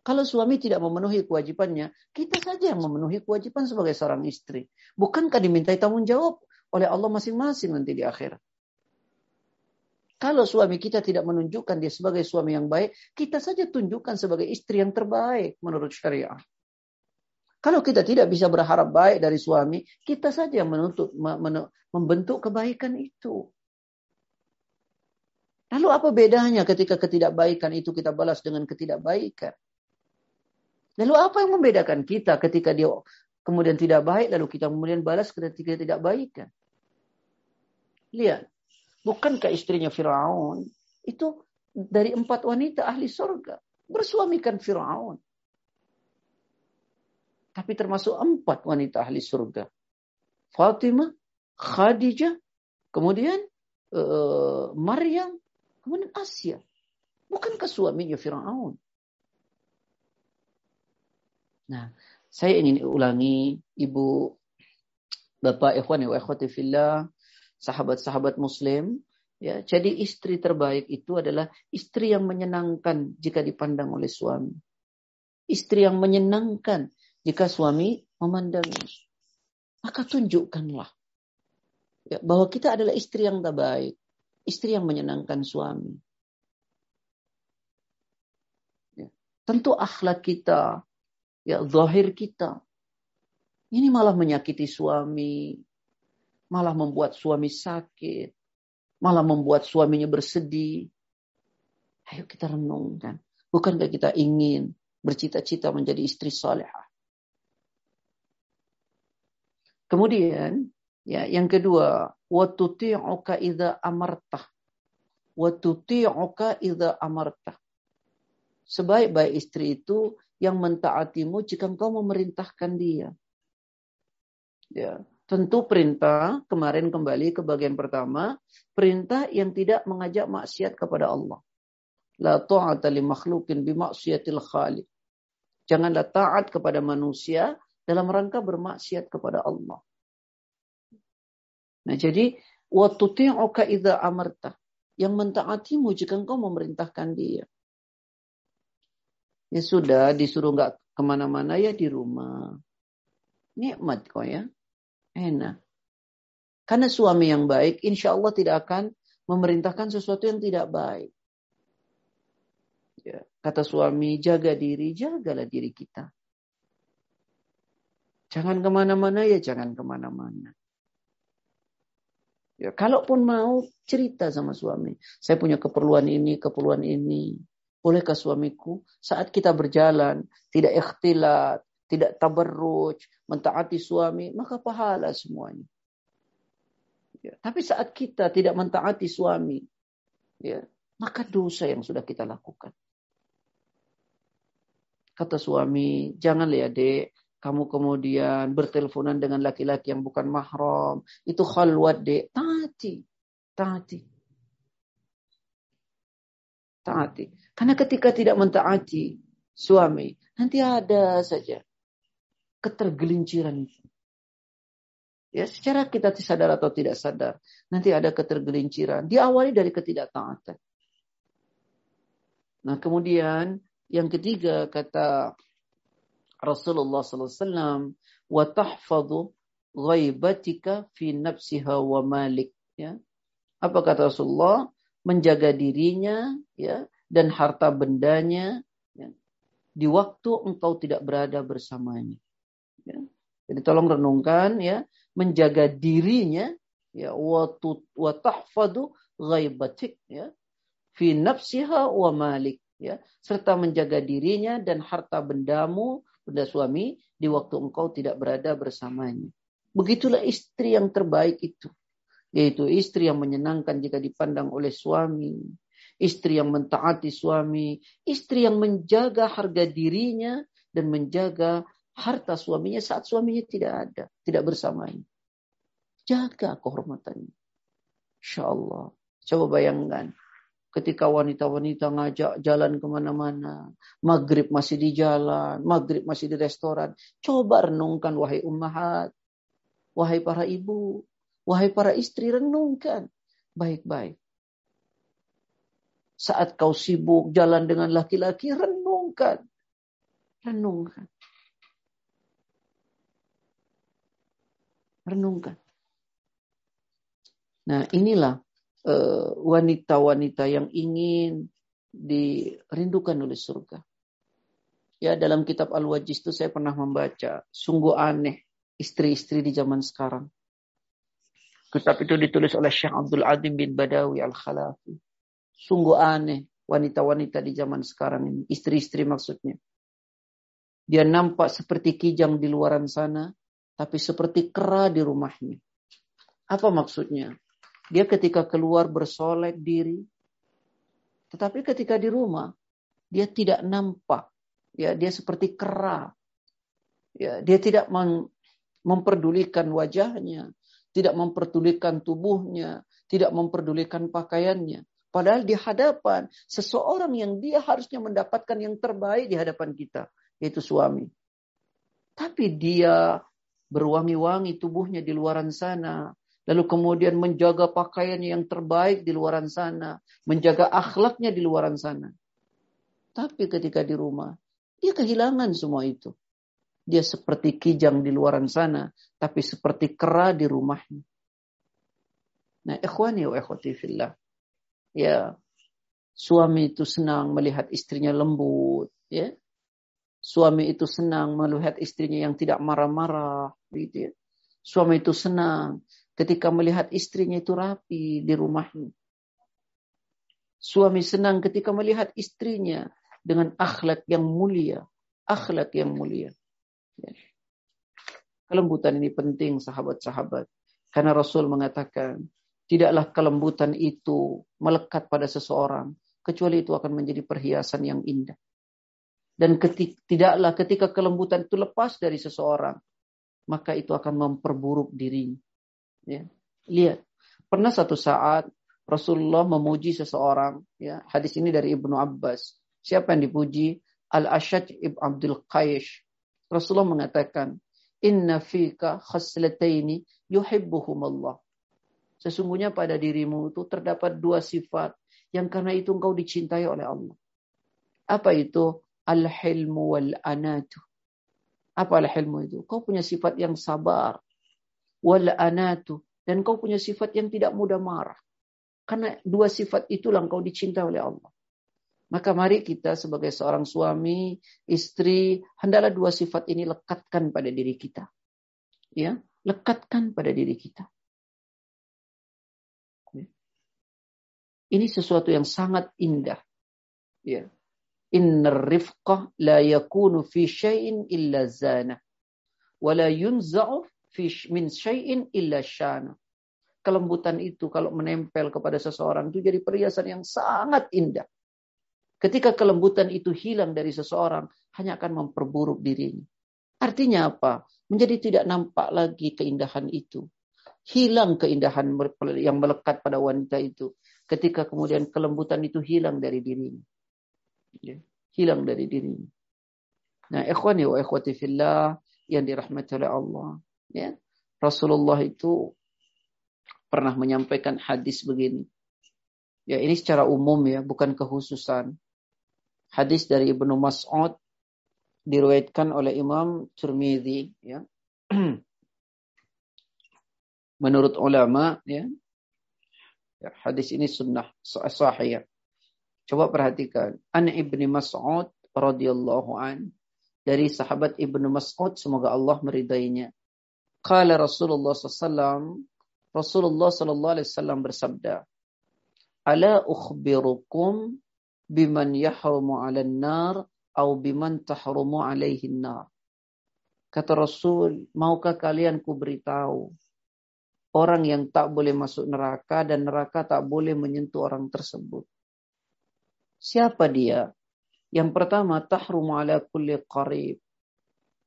Kalau suami tidak memenuhi kewajibannya, kita saja yang memenuhi kewajiban sebagai seorang istri. Bukankah dimintai tanggung jawab oleh Allah masing-masing nanti di akhirat? Kalau suami kita tidak menunjukkan dia sebagai suami yang baik, kita saja tunjukkan sebagai istri yang terbaik menurut syariah. Kalau kita tidak bisa berharap baik dari suami, kita saja menuntut, membentuk kebaikan itu. Lalu apa bedanya ketika ketidakbaikan itu kita balas dengan ketidakbaikan? Lalu apa yang membedakan kita ketika dia kemudian tidak baik, lalu kita kemudian balas ketika tidak baikan? Lihat, bukankah istrinya Firaun itu dari empat wanita ahli surga bersuamikan Firaun? Tapi termasuk empat wanita ahli surga. Fatimah, Khadijah, kemudian uh, Maryam, kemudian Asia. Bukankah suaminya Fir'aun? Nah, saya ingin ulangi Ibu, Bapak, Ikhwan, wa ikhwati fillah, sahabat-sahabat muslim, ya. Jadi istri terbaik itu adalah istri yang menyenangkan jika dipandang oleh suami. Istri yang menyenangkan jika suami memandangnya. Maka tunjukkanlah ya, bahwa kita adalah istri yang terbaik, istri yang menyenangkan suami. Ya, tentu akhlak kita, ya zahir kita, ini malah menyakiti suami, malah membuat suami sakit, malah membuat suaminya bersedih. Ayo kita renungkan. Bukankah kita ingin bercita-cita menjadi istri salehah? Kemudian ya yang kedua, wa tuti'uka idza amartah. Wa tuti'uka idza amartah. Sebaik-baik istri itu yang mentaatimu jika engkau memerintahkan dia. Ya, tentu perintah kemarin kembali ke bagian pertama, perintah yang tidak mengajak maksiat kepada Allah. La ta'ata li makhlukin bi maksiatil khaliq. Janganlah taat kepada manusia dalam rangka bermaksiat kepada Allah. Nah, jadi wa tuti'uka idza amarta. Yang mentaatimu jika engkau memerintahkan dia. Ya sudah, disuruh nggak ke mana-mana ya di rumah. Nikmat kok ya. Enak. Karena suami yang baik, insya Allah tidak akan memerintahkan sesuatu yang tidak baik. Ya, kata suami, jaga diri, jagalah diri kita. Jangan ke mana-mana ya jangan ke mana-mana. Ya, kalaupun mau cerita sama suami, saya punya keperluan ini, keperluan ini. Bolehkah suamiku saat kita berjalan tidak ikhtilat, tidak tabarruj, mentaati suami, maka pahala semuanya. Ya, tapi saat kita tidak mentaati suami, ya, maka dosa yang sudah kita lakukan. Kata suami, jangan lihat dek, kamu kemudian berteleponan dengan laki-laki yang bukan mahram, itu khalwat dek, taati, taati. Taati. Karena ketika tidak mentaati suami, nanti ada saja ketergelinciran. Ya, secara kita sadar atau tidak sadar, nanti ada ketergelinciran. Diawali dari ketidaktaatan. Nah, kemudian yang ketiga kata Rasulullah SAW tahfadhu ghaibatika fi nafsiha wa malik ya apa kata Rasulullah menjaga dirinya ya dan harta bendanya ya, di waktu engkau tidak berada bersamanya ya. jadi tolong renungkan ya menjaga dirinya ya wa tahfadhu ghaibatik ya fi nafsiha wa malik ya serta menjaga dirinya dan harta bendamu benda suami di waktu engkau tidak berada bersamanya. Begitulah istri yang terbaik itu. Yaitu istri yang menyenangkan jika dipandang oleh suami. Istri yang mentaati suami. Istri yang menjaga harga dirinya dan menjaga harta suaminya saat suaminya tidak ada. Tidak bersamanya. Jaga kehormatannya. Insya Allah. Coba bayangkan ketika wanita-wanita ngajak jalan ke mana-mana. Maghrib masih di jalan, maghrib masih di restoran. Coba renungkan wahai ummahat, wahai para ibu, Wahai para istri, renungkan baik-baik. Saat kau sibuk jalan dengan laki-laki, renungkan. Renungkan. Renungkan. Nah inilah eh, wanita-wanita uh, yang ingin dirindukan oleh surga. Ya dalam kitab Al-Wajiz itu saya pernah membaca. Sungguh aneh istri-istri di zaman sekarang. Kitab itu ditulis oleh Syekh Abdul Adim bin Badawi Al-Khalafi. Sungguh aneh wanita-wanita di zaman sekarang ini. Istri-istri maksudnya. Dia nampak seperti kijang di luaran sana, tapi seperti kera di rumahnya. Apa maksudnya? Dia ketika keluar bersolek diri, tetapi ketika di rumah, dia tidak nampak. Ya, dia seperti kera. Ya, dia tidak memperdulikan wajahnya, tidak memperdulikan tubuhnya, tidak memperdulikan pakaiannya. Padahal di hadapan seseorang yang dia harusnya mendapatkan yang terbaik di hadapan kita, yaitu suami. Tapi dia berwangi-wangi tubuhnya di luaran sana, lalu kemudian menjaga pakaiannya yang terbaik di luaran sana, menjaga akhlaknya di luaran sana. Tapi ketika di rumah, dia kehilangan semua itu. Dia seperti kijang di luaran sana, tapi seperti kera di rumahnya. Nah, ikhwani wa ikhwati fillah. Ya, suami itu senang melihat istrinya lembut, ya. Suami itu senang melihat istrinya yang tidak marah-marah, gitu ya. Suami itu senang ketika melihat istrinya itu rapi di rumahnya. Suami senang ketika melihat istrinya dengan akhlak yang mulia, akhlak yang mulia. Ya. Kelembutan ini penting sahabat-sahabat. Karena Rasul mengatakan, tidaklah kelembutan itu melekat pada seseorang, kecuali itu akan menjadi perhiasan yang indah. Dan ketika, tidaklah ketika kelembutan itu lepas dari seseorang, maka itu akan memperburuk dirinya. Ya. Lihat, pernah satu saat Rasulullah memuji seseorang. Ya, hadis ini dari Ibnu Abbas. Siapa yang dipuji? Al-Ashaj ibn Abdul Qaish Rasulullah mengatakan, Inna fika khaslataini yuhibbuhum Allah. Sesungguhnya pada dirimu itu terdapat dua sifat yang karena itu engkau dicintai oleh Allah. Apa itu? Al-hilmu wal anatu. Apa al-hilmu itu? Kau punya sifat yang sabar. Wal anatu. Dan kau punya sifat yang tidak mudah marah. Karena dua sifat itulah engkau dicintai oleh Allah. Maka mari kita sebagai seorang suami, istri, hendaklah dua sifat ini lekatkan pada diri kita. Ya, lekatkan pada diri kita. Ini sesuatu yang sangat indah. Ya. Innar rifqah la yakunu fi syai'in illa zana. Wa la yunza'u fi min syai'in illa syana. Kelembutan itu kalau menempel kepada seseorang itu jadi perhiasan yang sangat indah. Ketika kelembutan itu hilang dari seseorang, hanya akan memperburuk dirinya. Artinya apa? Menjadi tidak nampak lagi keindahan itu. Hilang keindahan yang melekat pada wanita itu. Ketika kemudian kelembutan itu hilang dari dirinya. Ya, hilang dari dirinya. Nah, ikhwani wa ikhwati fillah yang dirahmati oleh Allah. Ya, Rasulullah itu pernah menyampaikan hadis begini. Ya, ini secara umum ya, bukan kekhususan hadis dari Ibnu Mas'ud diriwayatkan oleh Imam Tirmizi ya. Menurut ulama ya, ya hadis ini sunnah sahih. Coba perhatikan. An Ibnu Mas'ud radhiyallahu an dari sahabat Ibnu Mas'ud semoga Allah meridainya. Qala Rasulullah sallallahu Rasulullah sallallahu alaihi wasallam bersabda, "Ala ukhbirukum biman yahrumu 'alan nar au biman tahrumu 'alaihi nar. Kata Rasul, maukah kalian ku beritahu orang yang tak boleh masuk neraka dan neraka tak boleh menyentuh orang tersebut. Siapa dia? Yang pertama, tahrumu ala kulli qarib.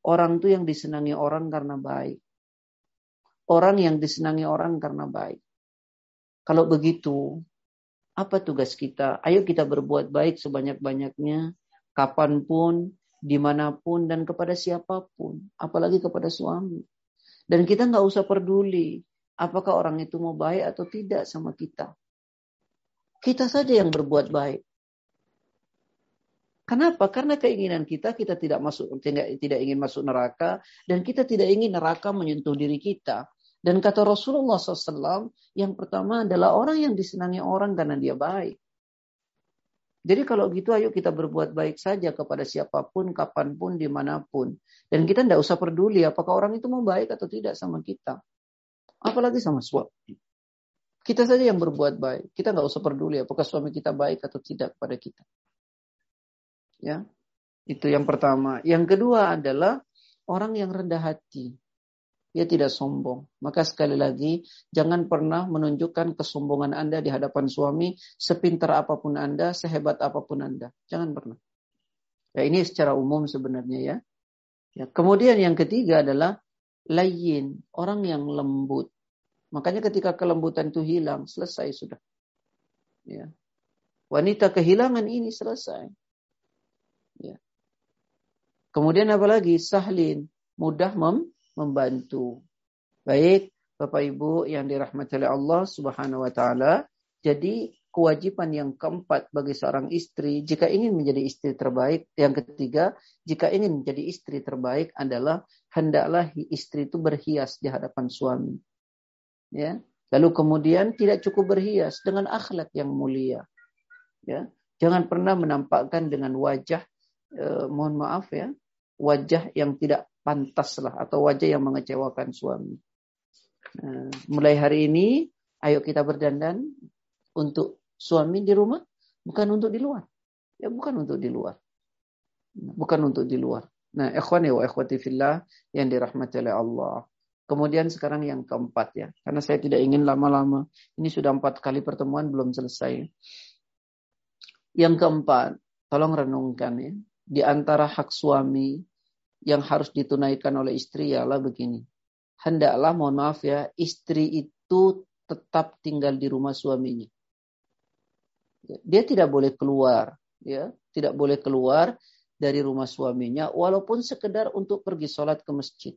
Orang itu yang disenangi orang karena baik. Orang yang disenangi orang karena baik. Kalau begitu, apa tugas kita? Ayo kita berbuat baik sebanyak-banyaknya, kapan pun, di mana pun, dan kepada siapa pun. Apalagi kepada suami. Dan kita nggak usah peduli apakah orang itu mau baik atau tidak sama kita. Kita saja yang berbuat baik. Kenapa? Karena keinginan kita kita tidak masuk tidak, ingin masuk neraka dan kita tidak ingin neraka menyentuh diri kita. Dan kata Rasulullah SAW, yang pertama adalah orang yang disenangi orang karena dia baik. Jadi kalau gitu ayo kita berbuat baik saja kepada siapa pun, kapan pun, di mana pun. Dan kita tidak usah peduli apakah orang itu mau baik atau tidak sama kita. Apalagi sama suami. Kita saja yang berbuat baik. Kita nggak usah peduli apakah suami kita baik atau tidak kepada kita. Ya, itu yang pertama. Yang kedua adalah orang yang rendah hati. Dia tidak sombong. Maka sekali lagi, jangan pernah menunjukkan kesombongan Anda di hadapan suami, sepintar apa pun Anda, sehebat apa pun Anda. Jangan pernah. Ya, ini secara umum sebenarnya ya. ya. Kemudian yang ketiga adalah layin, orang yang lembut. Makanya ketika kelembutan itu hilang, selesai sudah. Ya. Wanita kehilangan ini selesai. Ya. Kemudian apa lagi? Sahlin, mudah mem membantu. Baik, Bapak Ibu yang dirahmati oleh Allah Subhanahu wa taala. Jadi kewajiban yang keempat bagi seorang istri jika ingin menjadi istri terbaik, yang ketiga, jika ingin menjadi istri terbaik adalah hendaklah istri itu berhias di hadapan suami. Ya. Lalu kemudian tidak cukup berhias dengan akhlak yang mulia. Ya. Jangan pernah menampakkan dengan wajah eh, mohon maaf ya, wajah yang tidak pantaslah atau wajah yang mengecewakan suami. Nah, mulai hari ini, ayo kita berdandan untuk suami di rumah, bukan untuk di luar. Ya bukan untuk di luar. Bukan untuk di luar. Nah, ikhwani wa ikhwati fillah yang dirahmati oleh Allah. Kemudian sekarang yang keempat ya. Karena saya tidak ingin lama-lama. Ini sudah empat kali pertemuan belum selesai. Yang keempat, tolong renungkan ya. Di antara hak suami yang harus ditunaikan oleh istri ialah begini. Hendaklah mohon maaf ya, istri itu tetap tinggal di rumah suaminya. Dia tidak boleh keluar, ya, tidak boleh keluar dari rumah suaminya walaupun sekedar untuk pergi sholat ke masjid.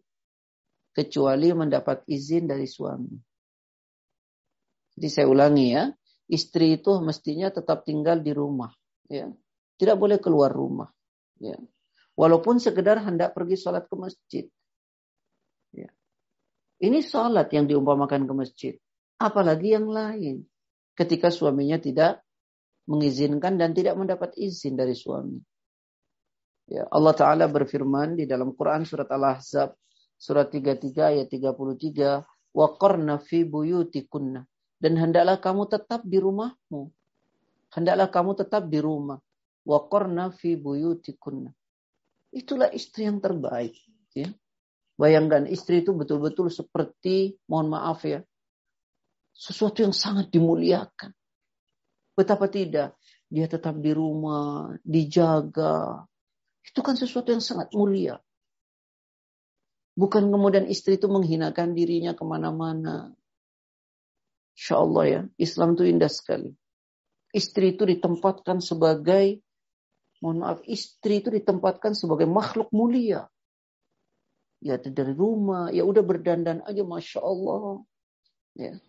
Kecuali mendapat izin dari suami. Jadi saya ulangi ya, istri itu mestinya tetap tinggal di rumah, ya. Tidak boleh keluar rumah, ya. Walaupun sekedar hendak pergi sholat ke masjid. Ya. Ini sholat yang diumpamakan ke masjid. Apalagi yang lain. Ketika suaminya tidak mengizinkan dan tidak mendapat izin dari suami. Ya, Allah Ta'ala berfirman di dalam Quran surat Al-Ahzab surat 33 ayat 33 waqarna fi buyutikunna dan hendaklah kamu tetap di rumahmu hendaklah kamu tetap di rumah waqarna fi buyutikunna Itulah istri yang terbaik. Ya. Bayangkan istri itu betul-betul seperti, mohon maaf ya, sesuatu yang sangat dimuliakan. Betapa tidak, dia tetap di rumah, dijaga. Itu kan sesuatu yang sangat mulia. Bukan kemudian istri itu menghinakan dirinya ke mana-mana. Insya Allah ya, Islam itu indah sekali. Istri itu ditempatkan sebagai mohon maaf, istri itu ditempatkan sebagai makhluk mulia. Ya dari rumah, ya udah berdandan aja, masya Allah. Ya.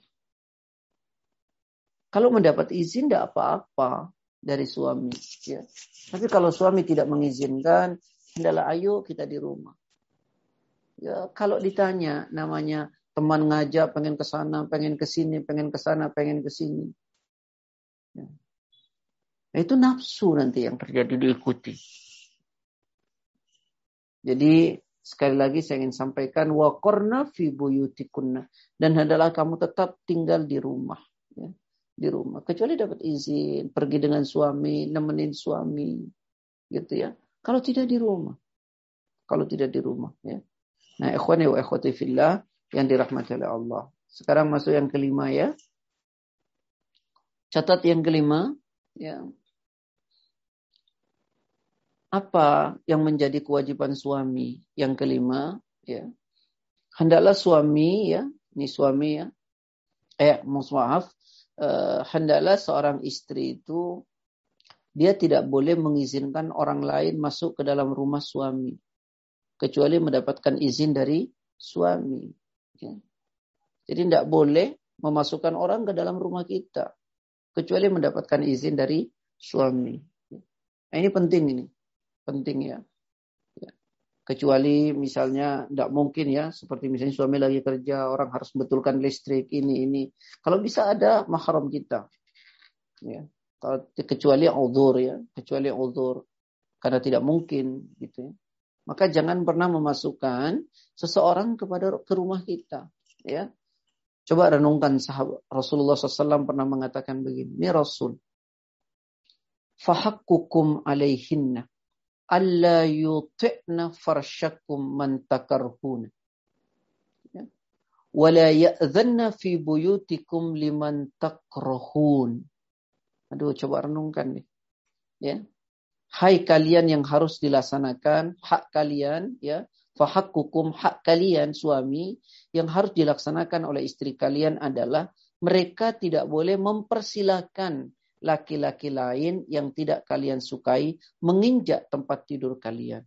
Kalau mendapat izin tidak apa-apa dari suami. Ya. Tapi kalau suami tidak mengizinkan, hendaklah ayo kita di rumah. Ya, kalau ditanya namanya teman ngajak pengen ke sana, pengen ke sini, pengen ke sana, pengen ke sini. Ya. Nah, itu nafsu nanti yang terjadi diikuti. Jadi sekali lagi saya ingin sampaikan wakorna fi buyutikunna dan hendaklah kamu tetap tinggal di rumah ya, di rumah. Kecuali dapat izin pergi dengan suami nemenin suami gitu ya. Kalau tidak di rumah. Kalau tidak di rumah ya. Nah ikhwani wa ikhwati fillah yang dirahmati oleh Allah. Sekarang masuk yang kelima ya. Catat yang kelima ya. Apa yang menjadi kewajiban suami? Yang kelima, ya. Hendaklah suami ya, ini suami ya. Eh, maaf, eh, hendaklah seorang istri itu dia tidak boleh mengizinkan orang lain masuk ke dalam rumah suami kecuali mendapatkan izin dari suami. Ya. Jadi tidak boleh memasukkan orang ke dalam rumah kita. Kecuali mendapatkan izin dari suami. Nah, ini penting ini. Penting ya. ya. Kecuali misalnya tidak mungkin ya. Seperti misalnya suami lagi kerja. Orang harus betulkan listrik ini ini. Kalau bisa ada mahram kita. Ya. Kalau kecuali uzur ya. Kecuali uzur. Karena tidak mungkin gitu ya. Maka jangan pernah memasukkan seseorang kepada ke rumah kita. Ya, Coba renungkan sahabat Rasulullah SAW pernah mengatakan begini. Ini Rasul. Fahakkukum alaihinna. Alla yuti'na farshakum man takarhuna. Ya. Wala ya'dhanna fi buyutikum liman takrahun. Aduh, coba renungkan nih. Ya. Hai kalian yang harus dilaksanakan hak kalian ya Fahakkukum hak kalian suami yang harus dilaksanakan oleh istri kalian adalah mereka tidak boleh mempersilahkan laki-laki lain yang tidak kalian sukai menginjak tempat tidur kalian.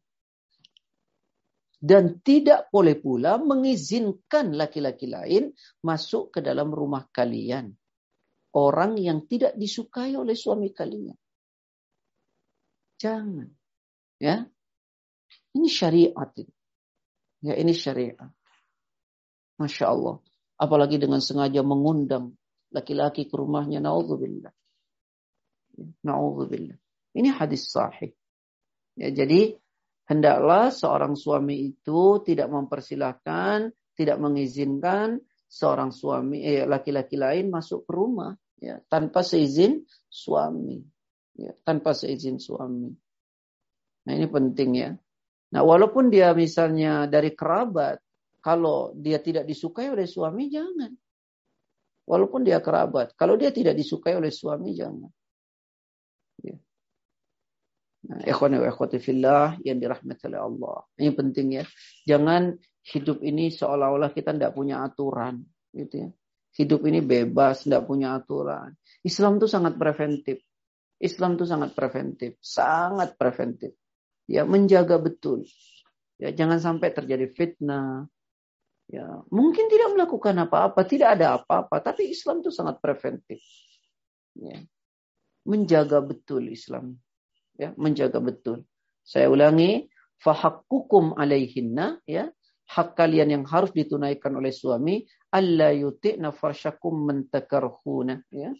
Dan tidak boleh pula mengizinkan laki-laki lain masuk ke dalam rumah kalian. Orang yang tidak disukai oleh suami kalian. Jangan. Ya. Ini syariat ini. Ya ini syariat. Masya Allah. Apalagi dengan sengaja mengundang laki-laki ke rumahnya. Na'udzubillah. Na'udzubillah. Ini hadis sahih. Ya, jadi hendaklah seorang suami itu tidak mempersilahkan, tidak mengizinkan seorang suami eh, laki-laki lain masuk ke rumah ya tanpa seizin suami ya tanpa seizin suami nah ini penting ya Nah, walaupun dia misalnya dari kerabat, kalau dia tidak disukai oleh suami, jangan. Walaupun dia kerabat, kalau dia tidak disukai oleh suami, jangan. Ya. Nah, ikhwan wa ikhwati fillah yang dirahmati oleh Allah. Ini penting ya. Jangan hidup ini seolah-olah kita tidak punya aturan. Gitu ya. Hidup ini bebas, tidak punya aturan. Islam itu sangat preventif. Islam itu sangat preventif. Sangat preventif ya menjaga betul. Ya, jangan sampai terjadi fitnah. Ya, mungkin tidak melakukan apa-apa, tidak ada apa-apa, tapi Islam itu sangat preventif. Ya. Menjaga betul Islam. Ya, menjaga betul. Saya ulangi, fahakkukum alaihinna, ya, hak kalian yang harus ditunaikan oleh suami, alla yuti'na farsyakum mentakarhuna, ya.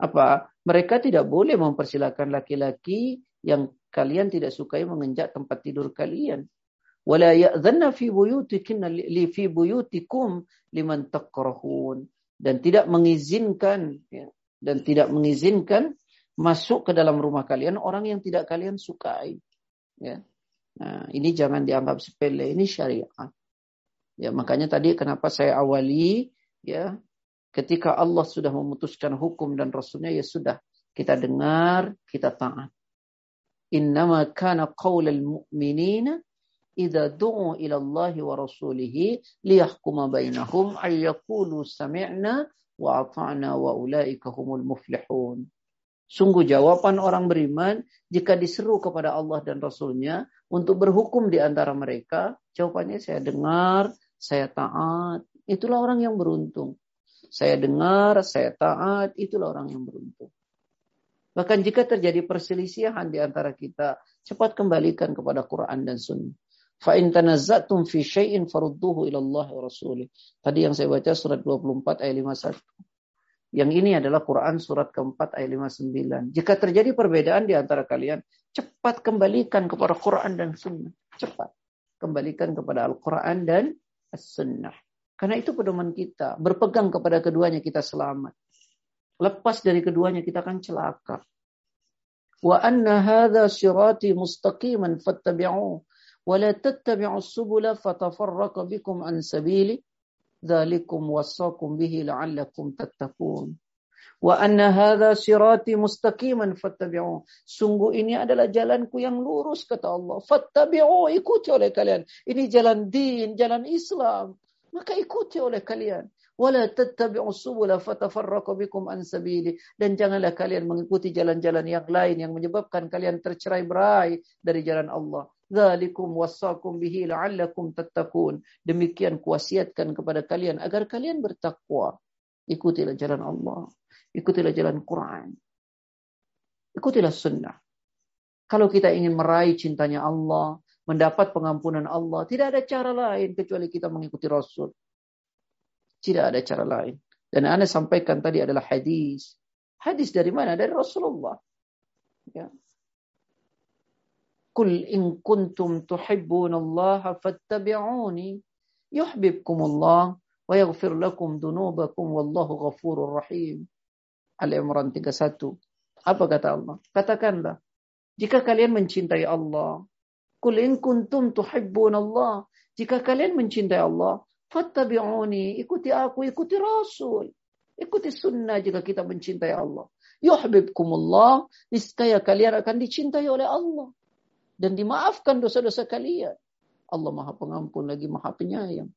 Apa? Mereka tidak boleh mempersilahkan laki-laki yang kalian tidak sukai menginjak tempat tidur kalian. Wala fi buyutikinna li fi buyutikum liman takrahun dan tidak mengizinkan ya, dan tidak mengizinkan masuk ke dalam rumah kalian orang yang tidak kalian sukai. Ya. Nah, ini jangan dianggap sepele, ini syariat. Ya, makanya tadi kenapa saya awali ya ketika Allah sudah memutuskan hukum dan rasulnya ya sudah kita dengar, kita taat. Innama kana qawlal mu'minina idza du'u ila Allah wa rasulih liyahkuma bainahum ay sami'na wa ata'na wa ulaika humul muflihun. Sungguh jawaban orang beriman jika diseru kepada Allah dan Rasulnya untuk berhukum di antara mereka, jawabannya saya dengar, saya taat. Itulah orang yang beruntung. Saya dengar, saya taat, itulah orang yang beruntung. Bahkan jika terjadi perselisihan di antara kita, cepat kembalikan kepada Quran dan Sunnah. Fa in tanazzatum fi syai'in farudduhu ila Allah wa rasulih. Tadi yang saya baca surat 24 ayat 51. Yang ini adalah Quran surat keempat ayat 59. Jika terjadi perbedaan di antara kalian, cepat kembalikan kepada Quran dan Sunnah. Cepat. Kembalikan kepada Al-Quran dan As-Sunnah. Karena itu pedoman kita. Berpegang kepada keduanya kita selamat. Lepas dari keduanya kita akan celaka. Wa anna hadha sirati mustaqiman fattabi'u tattabi'u subula fatafarraqa bikum an sabili dzalikum wasaqum bihi la'allakum tattaqun. Wa anna hadha sirati mustaqiman fattabi'u. Sungguh ini adalah jalanku yang lurus kata Allah. Fattabi'u ikuti oleh kalian. Ini jalan din, jalan Islam. Maka ikuti oleh kalian. Wala tattabi'u subula fatafarraqu bikum an sabili. Dan janganlah kalian mengikuti jalan-jalan yang lain yang menyebabkan kalian tercerai berai dari jalan Allah. Dzalikum wassakum bihi la'allakum tattaqun. Demikian kuasiatkan kepada kalian agar kalian bertakwa. Ikutilah jalan Allah. Ikutilah jalan Quran. Ikutilah sunnah. Kalau kita ingin meraih cintanya Allah, mendapat pengampunan Allah, tidak ada cara lain kecuali kita mengikuti Rasul. Tidak ada cara lain. Dan Anda sampaikan tadi adalah hadis. Hadis dari mana? Dari Rasulullah. Ya. Kul in kuntum tuhibbunallaha fattabi'uni yuhibbukumullah wa yaghfir lakum dunubakum wallahu ghafurur rahim. Al-Imran 31. Apa kata Allah? Katakanlah, jika kalian mencintai Allah, kul in kuntum tuhibbunallah, jika kalian mencintai Allah, fattabi'uni, ikuti aku, ikuti Rasul. Ikuti sunnah jika kita mencintai Allah. Yuhibbukumullah, niscaya kalian akan dicintai oleh Allah dan dimaafkan dosa-dosa kalian. Allah Maha Pengampun lagi Maha Penyayang.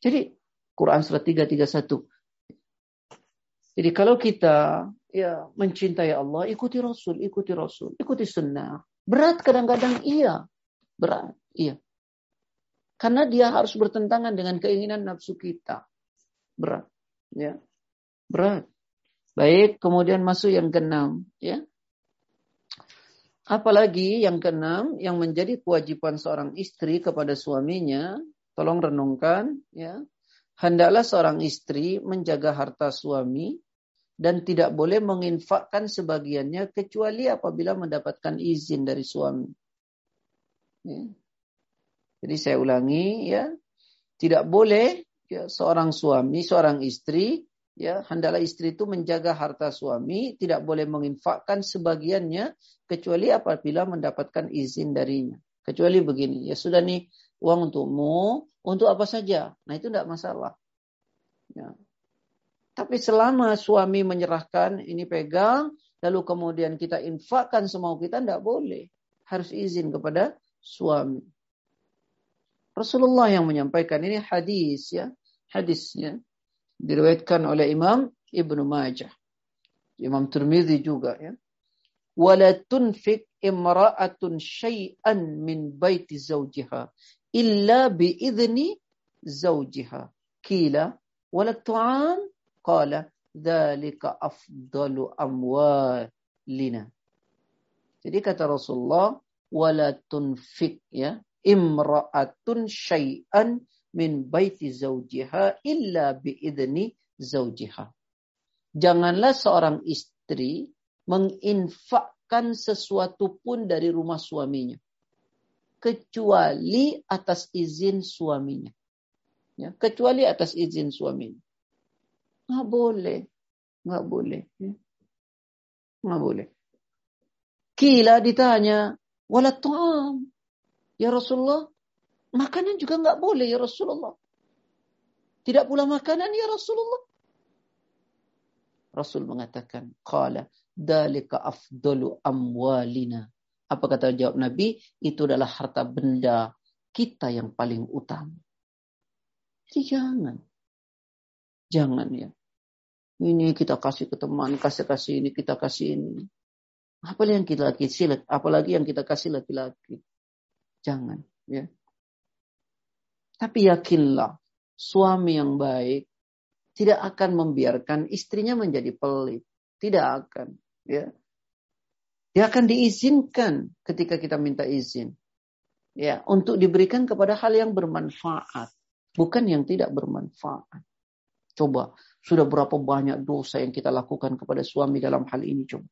Jadi Quran surat 331. Jadi kalau kita ya mencintai Allah, ikuti Rasul, ikuti Rasul, ikuti sunnah. Berat kadang-kadang iya, berat, iya. Karena dia harus bertentangan dengan keinginan nafsu kita. Berat, ya. Berat. Baik, kemudian masuk yang keenam, ya. Apalagi yang keenam yang menjadi kewajiban seorang istri kepada suaminya, tolong renungkan ya. Hendaklah seorang istri menjaga harta suami dan tidak boleh menginfakkan sebagiannya kecuali apabila mendapatkan izin dari suami. Ya. Jadi saya ulangi ya, tidak boleh ya, seorang suami, seorang istri ya hendaklah istri itu menjaga harta suami, tidak boleh menginfakkan sebagiannya kecuali apabila mendapatkan izin darinya. Kecuali begini, ya sudah nih uang untukmu, untuk apa saja. Nah itu tidak masalah. Ya. Tapi selama suami menyerahkan ini pegang, lalu kemudian kita infakkan semau kita, tidak boleh. Harus izin kepada suami. Rasulullah yang menyampaikan ini hadis ya, hadisnya diriwayatkan oleh Imam Ibnu Majah. Imam Tirmizi juga ya. Wala tunfik imra'atun syai'an min baiti zawjiha illa bi idzni zawjiha. Kila wala tu'am qala dzalika afdalu amwalina. Jadi kata Rasulullah wala tunfik ya imra'atun syai'an min baiti zaujiha illa biidni zaujiha. Janganlah seorang istri menginfakkan sesuatu pun dari rumah suaminya. Kecuali atas izin suaminya. Ya, kecuali atas izin suaminya. Nggak boleh. Nggak boleh. Ya. Nggak boleh. Kila ditanya, wala ta'am. Ya Rasulullah, Makanan juga nggak boleh ya Rasulullah. Tidak pula makanan ya Rasulullah. Rasul mengatakan, Qala dalika afdalu amwalina. Apa kata jawab Nabi? Itu adalah harta benda kita yang paling utama. Jadi jangan. Jangan ya. Ini kita kasih ke teman, kasih-kasih ini, kita kasih ini. Apalagi yang kita kasih, apalagi yang laki-laki. Jangan, ya. Tapi yakinlah, suami yang baik tidak akan membiarkan istrinya menjadi pelit. Tidak akan. Ya. Dia akan diizinkan ketika kita minta izin. Ya, untuk diberikan kepada hal yang bermanfaat, bukan yang tidak bermanfaat. Coba, sudah berapa banyak dosa yang kita lakukan kepada suami dalam hal ini coba.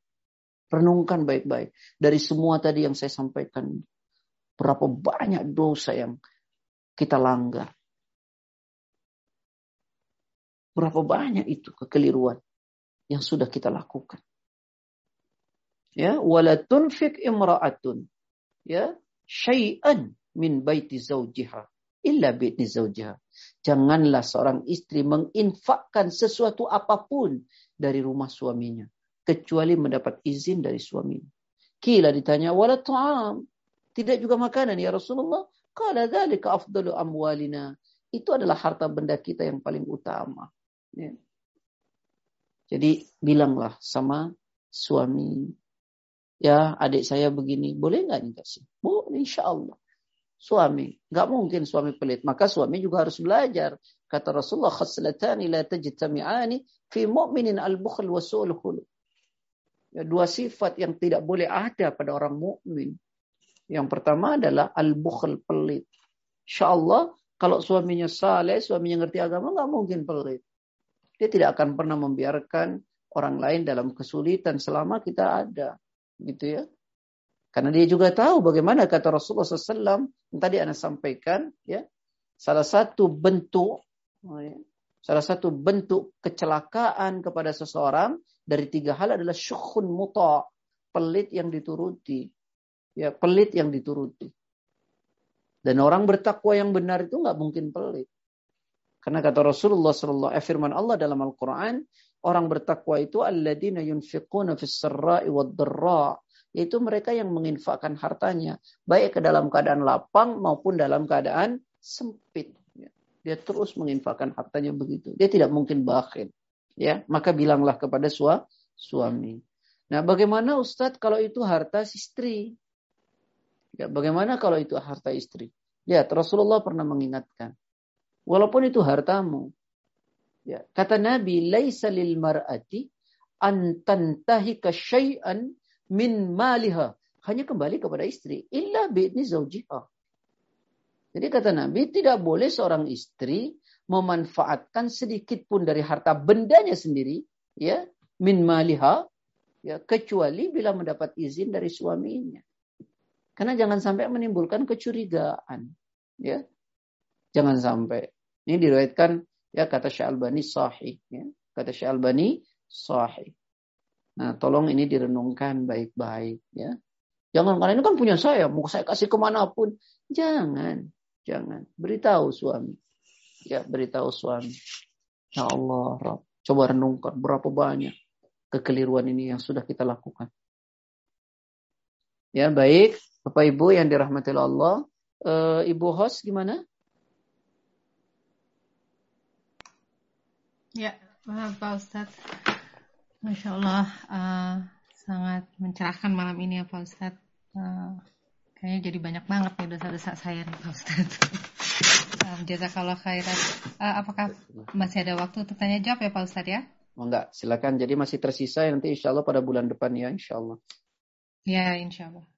Renungkan baik-baik. Dari semua tadi yang saya sampaikan, berapa banyak dosa yang kita langgar. Berapa banyak itu kekeliruan yang sudah kita lakukan. Ya, wala tunfik imra'atun ya syai'an min baiti zaujiha illa baiti zaujiha. Janganlah seorang istri menginfakkan sesuatu apa pun dari rumah suaminya kecuali mendapat izin dari suaminya. Kila ditanya wala ta'am. Tidak juga makanan ya Rasulullah. Qala dzalika afdalu amwalina. Itu adalah harta benda kita yang paling utama. Ya. Jadi bilanglah sama suami ya adik saya begini, boleh nggak dikasih? Boleh, insya Allah. Suami, nggak mungkin suami pelit. Maka suami juga harus belajar. Kata Rasulullah, khaslatani la tajtami'ani fi mu'minin al-bukhl wa su'ul Ya, dua sifat yang tidak boleh ada pada orang mukmin. Yang pertama adalah al-bukhl pelit. Insya Allah kalau suaminya saleh, suaminya ngerti agama, nggak mungkin pelit. Dia tidak akan pernah membiarkan orang lain dalam kesulitan selama kita ada gitu ya. Karena dia juga tahu bagaimana kata Rasulullah SAW yang tadi Anda sampaikan, ya. Salah satu bentuk, oh ya, salah satu bentuk kecelakaan kepada seseorang dari tiga hal adalah syukhun muta, pelit yang dituruti. Ya, pelit yang dituruti. Dan orang bertakwa yang benar itu nggak mungkin pelit. Karena kata Rasulullah SAW, firman Allah dalam Al-Quran, Orang bertakwa itu alladzina yunfiquna fis sarra'i wad dharra, yaitu mereka yang menginfakkan hartanya baik ke dalam keadaan lapang maupun dalam keadaan sempit. Dia terus menginfakkan hartanya begitu. Dia tidak mungkin bakhil. Ya, maka bilanglah kepada sua, suami. Nah, bagaimana Ustadz kalau itu harta istri? Ya, bagaimana kalau itu harta istri? Ya, Rasulullah pernah mengingatkan. Walaupun itu hartamu, Ya, kata Nabi, "Laisa lil mar'ati an tantahika syai'an min maliha." Hanya kembali kepada istri, illa bi'ni zaujiha. Jadi kata Nabi, tidak boleh seorang istri memanfaatkan sedikit pun dari harta bendanya sendiri, ya, min maliha, ya, kecuali bila mendapat izin dari suaminya. Karena jangan sampai menimbulkan kecurigaan, ya. Jangan sampai. Ini diriwayatkan Ya kata Syalbani sahih. Ya. Kata Syalbani sahih. Nah tolong ini direnungkan baik-baik. ya. Jangan karena ini kan punya saya. Mau saya kasih ke mana pun. Jangan. Jangan. Beritahu suami. Ya beritahu suami. Ya Allah. Rab. Coba renungkan berapa banyak kekeliruan ini yang sudah kita lakukan. Ya baik. Bapak Ibu yang dirahmati Allah. Uh, Ibu host gimana? Ya, Pak Ustadz. Masya Allah, uh, sangat mencerahkan malam ini ya Pak Ustadz. Uh, kayaknya jadi banyak banget nih dosa-dosa saya nih Pak Ustadz. um, Jazakallah khairan. Uh, apakah masih ada waktu untuk tanya jawab ya Pak Ustadz ya? Oh enggak, silakan. Jadi masih tersisa nanti insya Allah pada bulan depan ya insya Allah. Ya, insya Allah.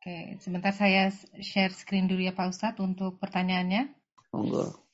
Oke, sebentar saya share screen dulu ya Pak Ustadz untuk pertanyaannya. Monggo.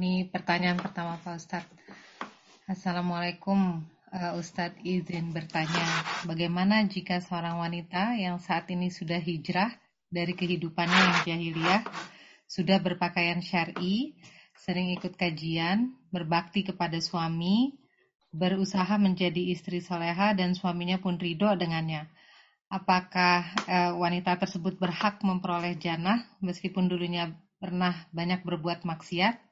Ini pertanyaan pertama Pak Ustadz. Assalamualaikum uh, Ustadz izin bertanya, bagaimana jika seorang wanita yang saat ini sudah hijrah dari kehidupannya yang jahiliyah, sudah berpakaian syari, sering ikut kajian, berbakti kepada suami, berusaha menjadi istri soleha dan suaminya pun ridho dengannya. Apakah uh, wanita tersebut berhak memperoleh jannah meskipun dulunya pernah banyak berbuat maksiat?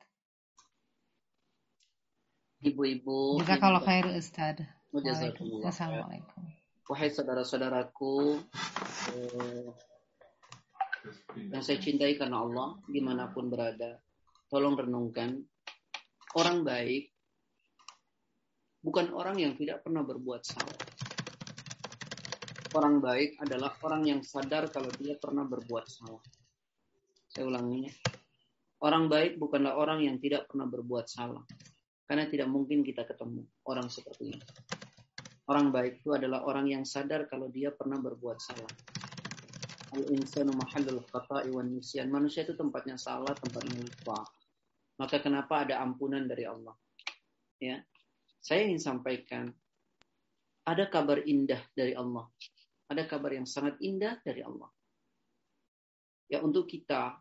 Ibu-ibu. Juga kalau khair Ustaz. Assalamualaikum. Wahai saudara-saudaraku eh, yang saya cintai karena Allah di mana pun berada, tolong renungkan orang baik bukan orang yang tidak pernah berbuat salah. Orang baik adalah orang yang sadar kalau dia pernah berbuat salah. Saya ulangi. Orang baik bukanlah orang yang tidak pernah berbuat salah. Karena tidak mungkin kita ketemu orang seperti ini. Orang baik itu adalah orang yang sadar kalau dia pernah berbuat salah. Al-insanu mahallul khata'i. Manusia itu tempatnya salah, tempatnya lupa. Maka kenapa ada ampunan dari Allah? Ya. Saya ingin sampaikan ada kabar indah dari Allah. Ada kabar yang sangat indah dari Allah. Ya untuk kita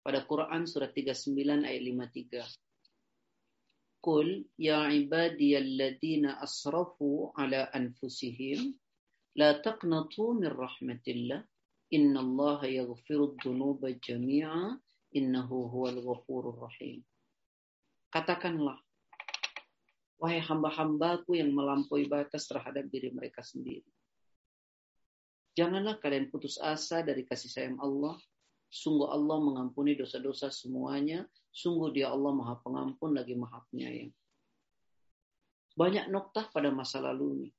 pada Quran surat 39 ayat 53. Qul ya ibadiyalladzina asrafu ala anfusihim la taqnatu min rahmatillah innallaha yaghfirud dhunuba jami'a innahu huwal ghafurur rahim. Katakanlah wahai hamba-hambaku yang melampaui batas terhadap diri mereka sendiri. Janganlah kalian putus asa dari kasih sayang Allah. Sungguh Allah mengampuni dosa-dosa semuanya Sungguh dia Allah maha pengampun lagi maha penyayang. Banyak noktah pada masa lalu ini.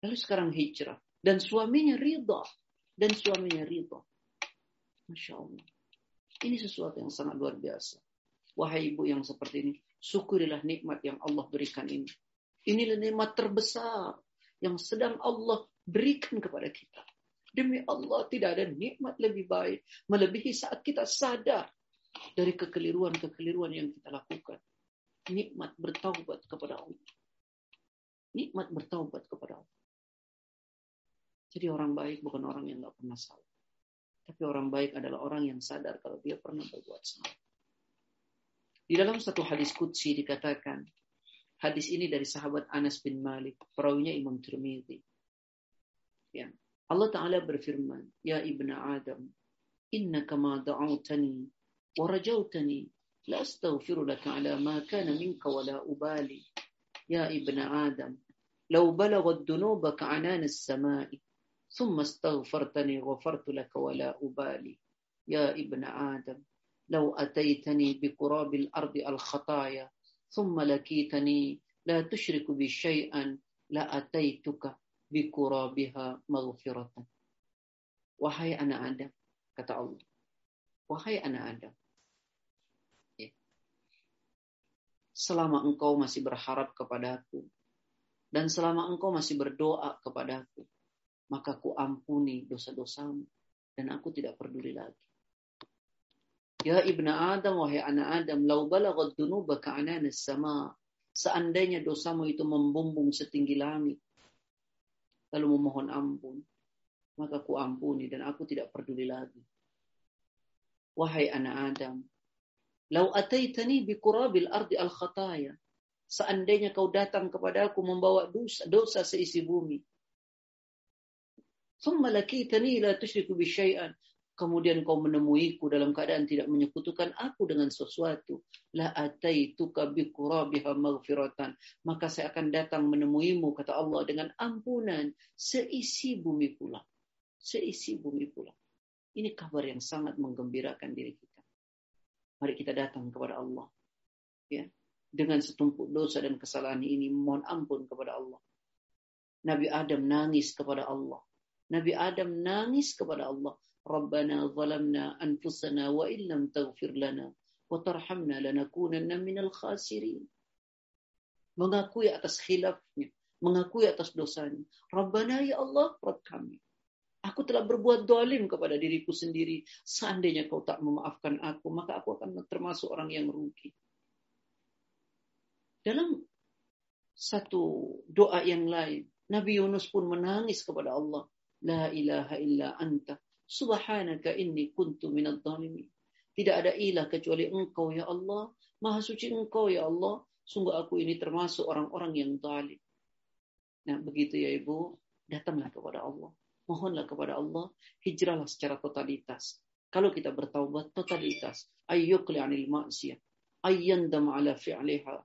Lalu sekarang hijrah. Dan suaminya ridha. Dan suaminya ridha. Masya Allah. Ini sesuatu yang sangat luar biasa. Wahai ibu yang seperti ini. Syukurilah nikmat yang Allah berikan ini. Inilah nikmat terbesar yang sedang Allah berikan kepada kita. Demi Allah tidak ada nikmat lebih baik melebihi saat kita sadar dari kekeliruan-kekeliruan yang kita lakukan. Nikmat bertaubat kepada Allah. Nikmat bertaubat kepada Allah. Jadi orang baik bukan orang yang nggak pernah salah. Tapi orang baik adalah orang yang sadar kalau dia pernah berbuat salah. Di dalam satu hadis kutsi dikatakan, hadis ini dari sahabat Anas bin Malik, perawinya Imam Tirmidzi. Ya. Allah Ta'ala berfirman, Ya ibna Adam, inna kama da'autani ورجوتني لأستغفر لك على ما كان منك ولا أبالي. يا ابن آدم لو بلغت ذنوبك عنان السماء ثم استغفرتني غفرت لك ولا أبالي. يا ابن آدم لو أتيتني بقراب الأرض الخطايا ثم لكيتني لا تشرك بي شيئا لأتيتك maghfiratan. Wahai anak Adam, kata Allah. Wahai anak Adam. Ya. Selama engkau masih berharap kepada Aku dan selama engkau masih berdoa kepada Aku, maka ku ampuni dosa-dosamu, dan aku tidak peduli lagi. Ya Ibnu Adam, wahai anak Adam, lau balagat dunuba ka'anana sama. Seandainya dosamu itu membumbung setinggi langit, lalu memohon ampun, maka ku ampuni dan aku tidak peduli lagi. Wahai anak Adam, Lau ataitani bi kurabil ardi al khataya. Seandainya kau datang kepada aku membawa dosa, dosa seisi bumi. Thumma lakitani la tusyriku bi. Kemudian kau menemuiku dalam keadaan tidak menyekutukan aku dengan sesuatu. La ataituka bi maghfiratan. Maka saya akan datang menemuimu, kata Allah, dengan ampunan seisi bumi pula. Seisi bumi pula. Ini kabar yang sangat menggembirakan diri kita. Mari kita datang kepada Allah. Ya, dengan setumpuk dosa dan kesalahan ini mohon ampun kepada Allah. Nabi Adam nangis kepada Allah. Nabi Adam nangis kepada Allah. Zalamna anfusana wa illam taghfir lana wa tarhamna lanakunanna minal khasirin. Mengakui atas khilafnya, mengakui atas dosanya. Rabbana ya Allah, Rabb kami. Aku telah berbuat dolim kepada diriku sendiri. Seandainya kau tak memaafkan aku, maka aku akan termasuk orang yang rugi. Dalam satu doa yang lain, Nabi Yunus pun menangis kepada Allah. La ilaha illa anta. Subhanaka inni kuntu minad dhalimin. Tidak ada ilah kecuali engkau ya Allah. Maha suci engkau ya Allah. Sungguh aku ini termasuk orang-orang yang zalim. Nah begitu ya ibu. Datanglah kepada Allah mohonlah kepada Allah, hijrahlah secara totalitas. Kalau kita bertaubat totalitas, ayyukli anil maksiyah, ayyandam ala fi'liha,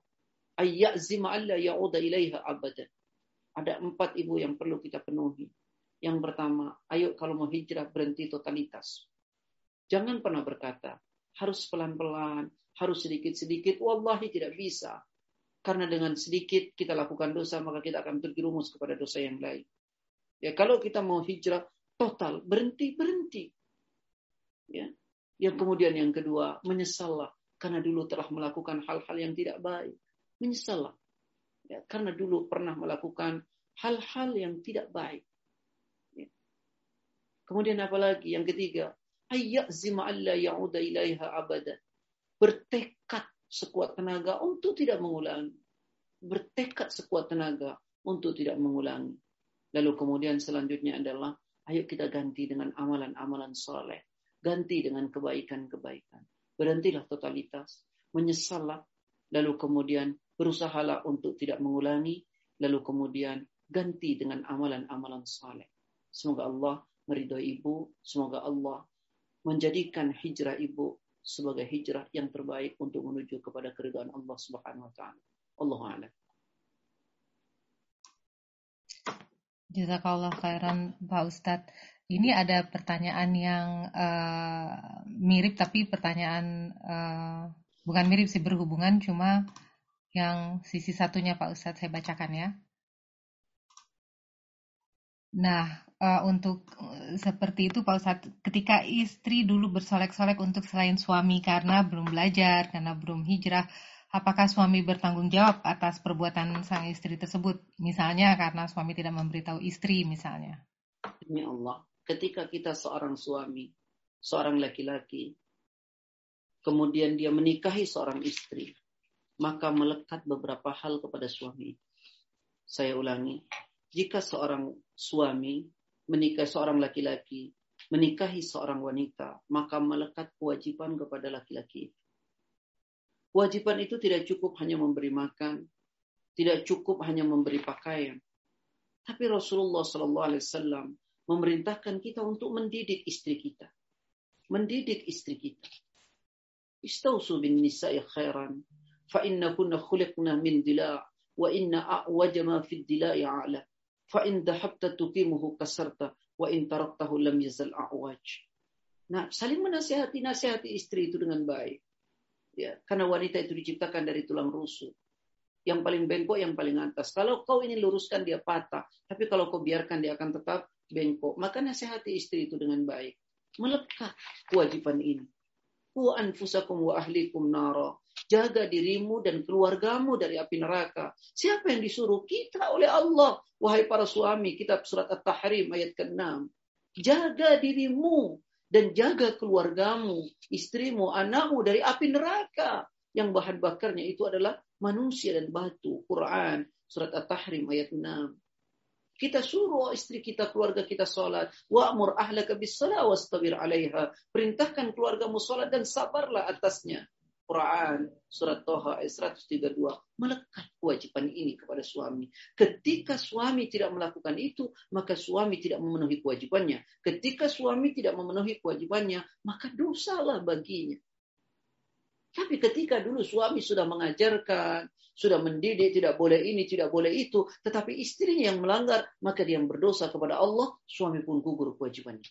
ayyazim alla ya'uda ilaiha abadan. Ada empat ibu yang perlu kita penuhi. Yang pertama, ayo kalau mau hijrah berhenti totalitas. Jangan pernah berkata, harus pelan-pelan, harus sedikit-sedikit. Wallahi tidak bisa. Karena dengan sedikit kita lakukan dosa, maka kita akan terjerumus kepada dosa yang lain. Ya, kalau kita mau hijrah total, berhenti, berhenti. Ya. Yang kemudian yang kedua, menyesallah karena dulu telah melakukan hal-hal yang tidak baik. Menyesallah. Ya, karena dulu pernah melakukan hal-hal yang tidak baik. Kemudian apalagi yang ketiga, ayyazima alla ya'uda ilaiha abada. Bertekad sekuat tenaga untuk tidak mengulangi. Bertekad sekuat tenaga untuk tidak mengulangi. Lalu kemudian selanjutnya adalah ayo kita ganti dengan amalan-amalan soleh. Ganti dengan kebaikan-kebaikan. Berhentilah totalitas. Menyesallah lalu kemudian berusahalah untuk tidak mengulangi, lalu kemudian ganti dengan amalan-amalan saleh. Semoga Allah meridhoi ibu, semoga Allah menjadikan hijrah ibu sebagai hijrah yang terbaik untuk menuju kepada keridhaan Allah Subhanahu wa taala. Allahu a'lam. Jazakallah khairan Pak Ustadz. Ini ada pertanyaan yang uh, mirip tapi pertanyaan uh, bukan mirip sih berhubungan cuma yang sisi satunya Pak Ustadz saya bacakan ya. Nah, uh, untuk seperti itu Pak Ustadz, ketika istri dulu bersolek-solek untuk selain suami karena belum belajar, karena belum hijrah, apakah suami bertanggung jawab atas perbuatan sang istri tersebut? Misalnya karena suami tidak memberitahu istri misalnya. Allah, ketika kita seorang suami, seorang laki-laki, kemudian dia menikahi seorang istri, maka melekat beberapa hal kepada suami. Saya ulangi, jika seorang suami menikahi seorang laki-laki, menikahi seorang wanita, maka melekat kewajiban kepada laki-laki. Kewajiban itu tidak cukup hanya memberi makan, tidak cukup hanya memberi pakaian. Tapi Rasulullah Sallallahu Alaihi Wasallam memerintahkan kita untuk mendidik istri kita. Mendidik istri kita. Istausu bin nisa'i khairan. Fa kunna khuliqna min dila' wa inna a'waja ma fid dila'i a'la. Fa in wa in taraktahu a'waj. Nah, saling menasihati nasihati istri itu dengan baik. Ya, karena wanita itu diciptakan dari tulang rusuk. Yang paling bengkok, yang paling atas. Kalau kau ini luruskan dia patah, tapi kalau kau biarkan dia akan tetap bengkok. Maka nasihati istri itu dengan baik. Melekat kewajiban ini. Ku anfusakum wa ahlikum nara. Jaga dirimu dan keluargamu dari api neraka. Siapa yang disuruh? Kita oleh Allah. Wahai para suami, kitab surat At-Tahrim ayat ke-6. Jaga dirimu dan jaga keluargamu, istrimu, anakmu dari api neraka. Yang bahan bakarnya itu adalah manusia dan batu. Quran, surat At-Tahrim ayat 6. Kita suruh istri kita, keluarga kita sholat. Wa'mur ahlaka bis wastabir alaiha. Perintahkan keluargamu sholat dan sabarlah atasnya. Quran surat Toha ayat 132 melekat kewajiban ini kepada suami. Ketika suami tidak melakukan itu, maka suami tidak memenuhi kewajibannya. Ketika suami tidak memenuhi kewajibannya, maka dosalah baginya. Tapi ketika dulu suami sudah mengajarkan, sudah mendidik, tidak boleh ini, tidak boleh itu, tetapi istrinya yang melanggar, maka dia yang berdosa kepada Allah, suami pun gugur kewajibannya.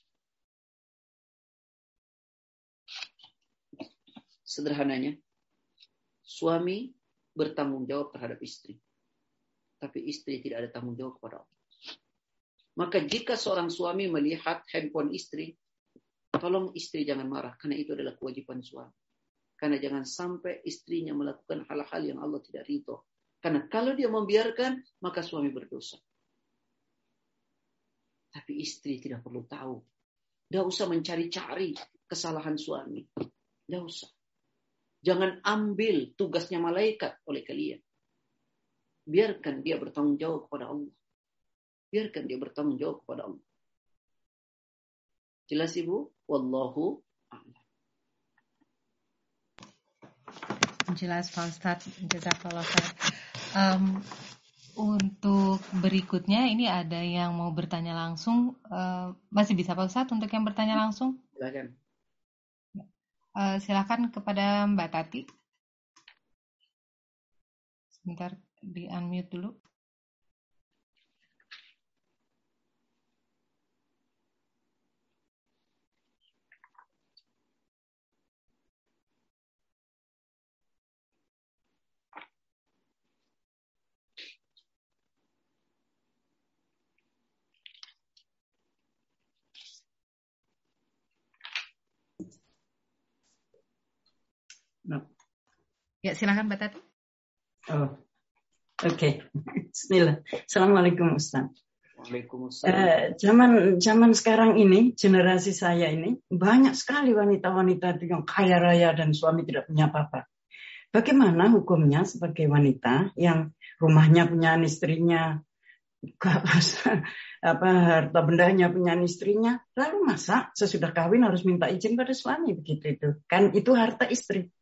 Sederhananya, suami bertanggung jawab terhadap istri. Tapi istri tidak ada tanggung jawab kepada Allah. Maka jika seorang suami melihat handphone istri, tolong istri jangan marah, karena itu adalah kewajiban suami. Karena jangan sampai istrinya melakukan hal-hal yang Allah tidak ridho. Karena kalau dia membiarkan, maka suami berdosa. Tapi istri tidak perlu tahu. Tidak usah mencari-cari kesalahan suami. Tidak usah. Jangan ambil tugasnya malaikat oleh kalian. Biarkan dia bertanggung jawab kepada Allah. Biarkan dia bertanggung jawab kepada Allah. Jelas Ibu? Wallahu a'lam. Jelas Pak Ustadz, jazakallah. Um, untuk berikutnya ini ada yang mau bertanya langsung. Uh, masih bisa Pak Ustadz untuk yang bertanya langsung? Silakan. Uh, silakan kepada Mbak Tati. Sebentar di unmute dulu. Ya, silakan Mbak Tati. Oh, oke. Okay. Bismillah. Assalamualaikum Ustaz. Waalaikumsalam. Uh, zaman zaman sekarang ini, generasi saya ini, banyak sekali wanita-wanita yang kaya raya dan suami tidak punya apa-apa. Bagaimana hukumnya sebagai wanita yang rumahnya punya istrinya, apa harta bendanya punya istrinya, lalu masa sesudah kawin harus minta izin pada suami begitu itu? Kan itu harta istri.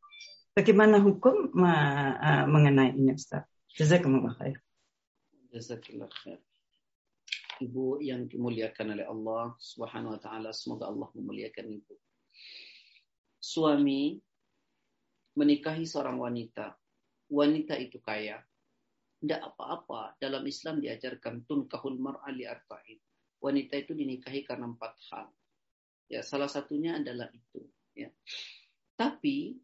Bagaimana hukum mengenai ini Ustaz? Jazakumullah khair. Jazakallah khair. Ibu yang dimuliakan oleh Allah Subhanahu wa taala, semoga Allah memuliakan ibu. Suami menikahi seorang wanita. Wanita itu kaya. Tidak apa-apa. Dalam Islam diajarkan tunkahul mar'ali arba'in. Wanita itu dinikahi karena empat hal. Ya, salah satunya adalah itu. Ya. Tapi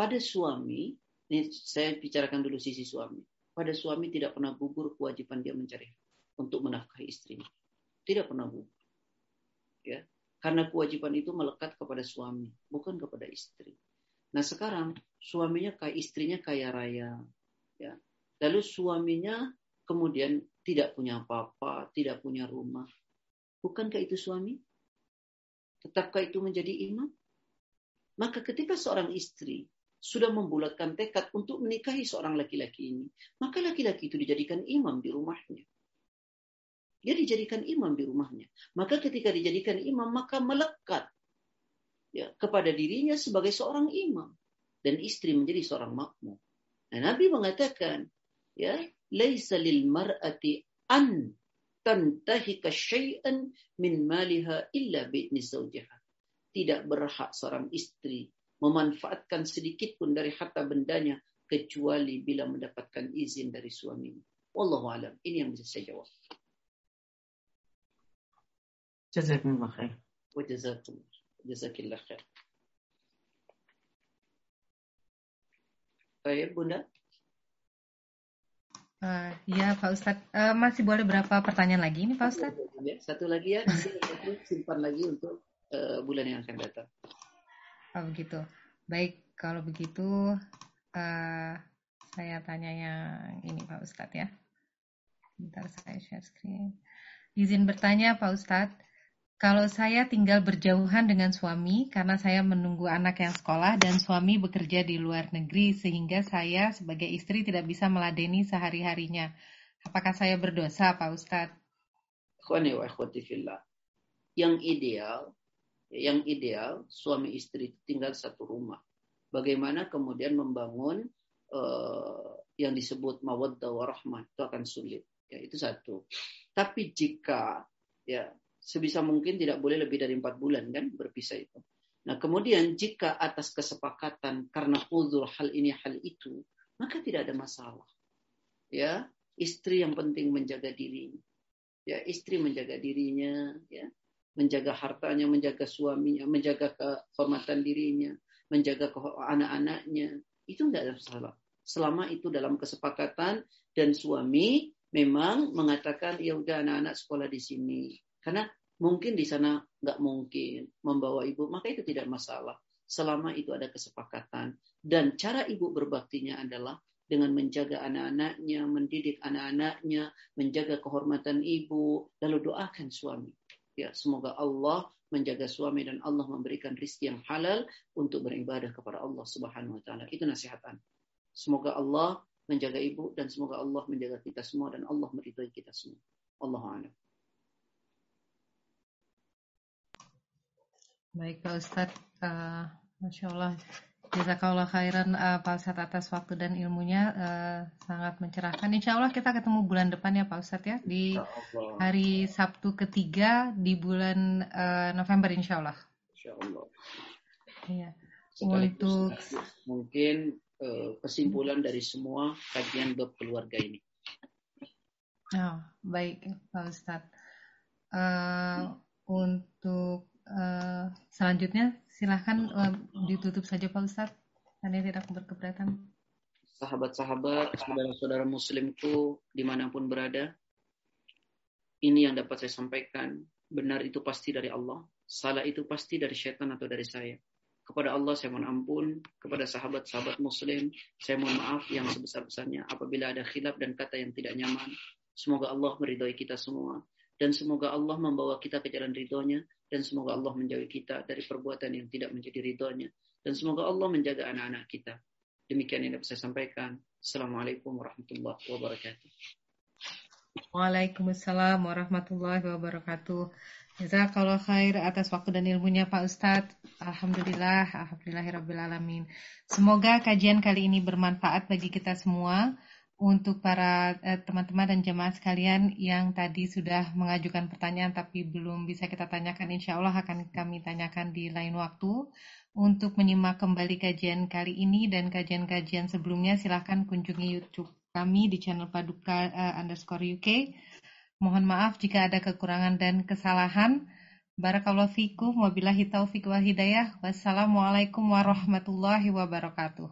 pada suami, ini saya bicarakan dulu sisi suami. Pada suami tidak pernah gugur kewajiban dia mencari untuk menafkahi istrinya. Tidak pernah gugur. Ya, karena kewajiban itu melekat kepada suami, bukan kepada istri. Nah sekarang suaminya kayak istrinya kaya raya, ya. Lalu suaminya kemudian tidak punya apa-apa, tidak punya rumah. Bukankah itu suami? Tetapkah itu menjadi imam? Maka ketika seorang istri sudah membulatkan tekad untuk menikahi seorang laki-laki ini, maka laki-laki itu dijadikan imam di rumahnya. Dia dijadikan imam di rumahnya. Maka ketika dijadikan imam, maka melekat ya, kepada dirinya sebagai seorang imam. Dan istri menjadi seorang makmum. Nah, Nabi mengatakan, ya, laisa lil mar'ati an tantahika syai'an min maliha illa bi'ni zawjiha. Tidak berhak seorang istri memanfaatkan sedikit pun dari harta bendanya kecuali bila mendapatkan izin dari suaminya. Wallahu alam. Ini yang bisa saya jawab. Jazakumullah khair. Wa jazakum. Jazakillah khair. Baik, Bunda. Uh, ya Pak Ustadz, uh, masih boleh berapa pertanyaan lagi ini Pak Ustadz? Satu lagi ya, nanti simpan lagi untuk uh, bulan yang akan datang. Oh begitu. Baik, kalau begitu uh, saya tanya yang ini Pak Ustadz ya. Bentar saya share screen. Izin bertanya Pak Ustadz, kalau saya tinggal berjauhan dengan suami karena saya menunggu anak yang sekolah dan suami bekerja di luar negeri sehingga saya sebagai istri tidak bisa meladeni sehari-harinya. Apakah saya berdosa Pak Ustadz? Yang ideal yang ideal suami istri tinggal satu rumah. Bagaimana kemudian membangun uh, yang disebut mawaddah warahmah itu akan sulit. Ya, itu satu. Tapi jika ya sebisa mungkin tidak boleh lebih dari empat bulan kan berpisah itu. Nah kemudian jika atas kesepakatan karena uzur hal ini hal itu maka tidak ada masalah. Ya istri yang penting menjaga dirinya. Ya istri menjaga dirinya. Ya menjaga hartanya, menjaga suaminya, menjaga kehormatan dirinya, menjaga anak-anaknya. Itu tidak ada masalah. Selama itu dalam kesepakatan dan suami memang mengatakan ya udah anak-anak sekolah di sini. Karena mungkin di sana nggak mungkin membawa ibu, maka itu tidak masalah. Selama itu ada kesepakatan. Dan cara ibu berbaktinya adalah dengan menjaga anak-anaknya, mendidik anak-anaknya, menjaga kehormatan ibu, lalu doakan suami. Ya, semoga Allah menjaga suami dan Allah memberikan rizki yang halal untuk beribadah kepada Allah Subhanahu wa taala. Itu nasihat Semoga Allah menjaga ibu dan semoga Allah menjaga kita semua dan Allah meridhai kita semua. Allah a'lam. Baik Pak Ustadz, uh, Masya Allah Jazakallah khairan uh, Pak Ustadz atas waktu dan ilmunya uh, sangat mencerahkan. Insya Allah kita ketemu bulan depan ya Pak Ustadz ya di hari Sabtu ketiga di bulan uh, November Insya Allah. Insya Allah. Iya. Untuk mungkin uh, kesimpulan dari semua kajian bab keluarga ini. Oh, baik Pak Ustadz. Uh, untuk uh, selanjutnya silahkan uh, ditutup saja Pak Ustadz. Anda tidak berkeberatan. Sahabat-sahabat, saudara-saudara muslimku di mana pun berada, ini yang dapat saya sampaikan. Benar itu pasti dari Allah. Salah itu pasti dari setan atau dari saya. Kepada Allah saya mohon ampun. Kepada sahabat-sahabat muslim, saya mohon maaf yang sebesar-besarnya apabila ada khilaf dan kata yang tidak nyaman. Semoga Allah meridhoi kita semua. Dan semoga Allah membawa kita ke jalan ridhonya dan semoga Allah menjauhi kita dari perbuatan yang tidak menjadi ridhonya dan semoga Allah menjaga anak-anak kita. Demikian yang dapat saya sampaikan. Assalamualaikum warahmatullahi wabarakatuh. Waalaikumsalam warahmatullahi wabarakatuh. Jazakallah khair atas waktu dan ilmunya Pak Ustadz. Alhamdulillah, Alhamdulillahirrabbilalamin. Semoga kajian kali ini bermanfaat bagi kita semua untuk para eh, teman-teman eh, dan jemaah sekalian yang tadi sudah mengajukan pertanyaan tapi belum bisa kita tanyakan. Insya Allah akan kami tanyakan di lain waktu. Untuk menyimak kembali kajian kali ini dan kajian-kajian sebelumnya silahkan kunjungi YouTube kami di channel Paduka uh, underscore UK. Mohon maaf jika ada kekurangan dan kesalahan. Barakallahu fikum wabillahi taufiq wal hidayah. Wassalamualaikum warahmatullahi wabarakatuh.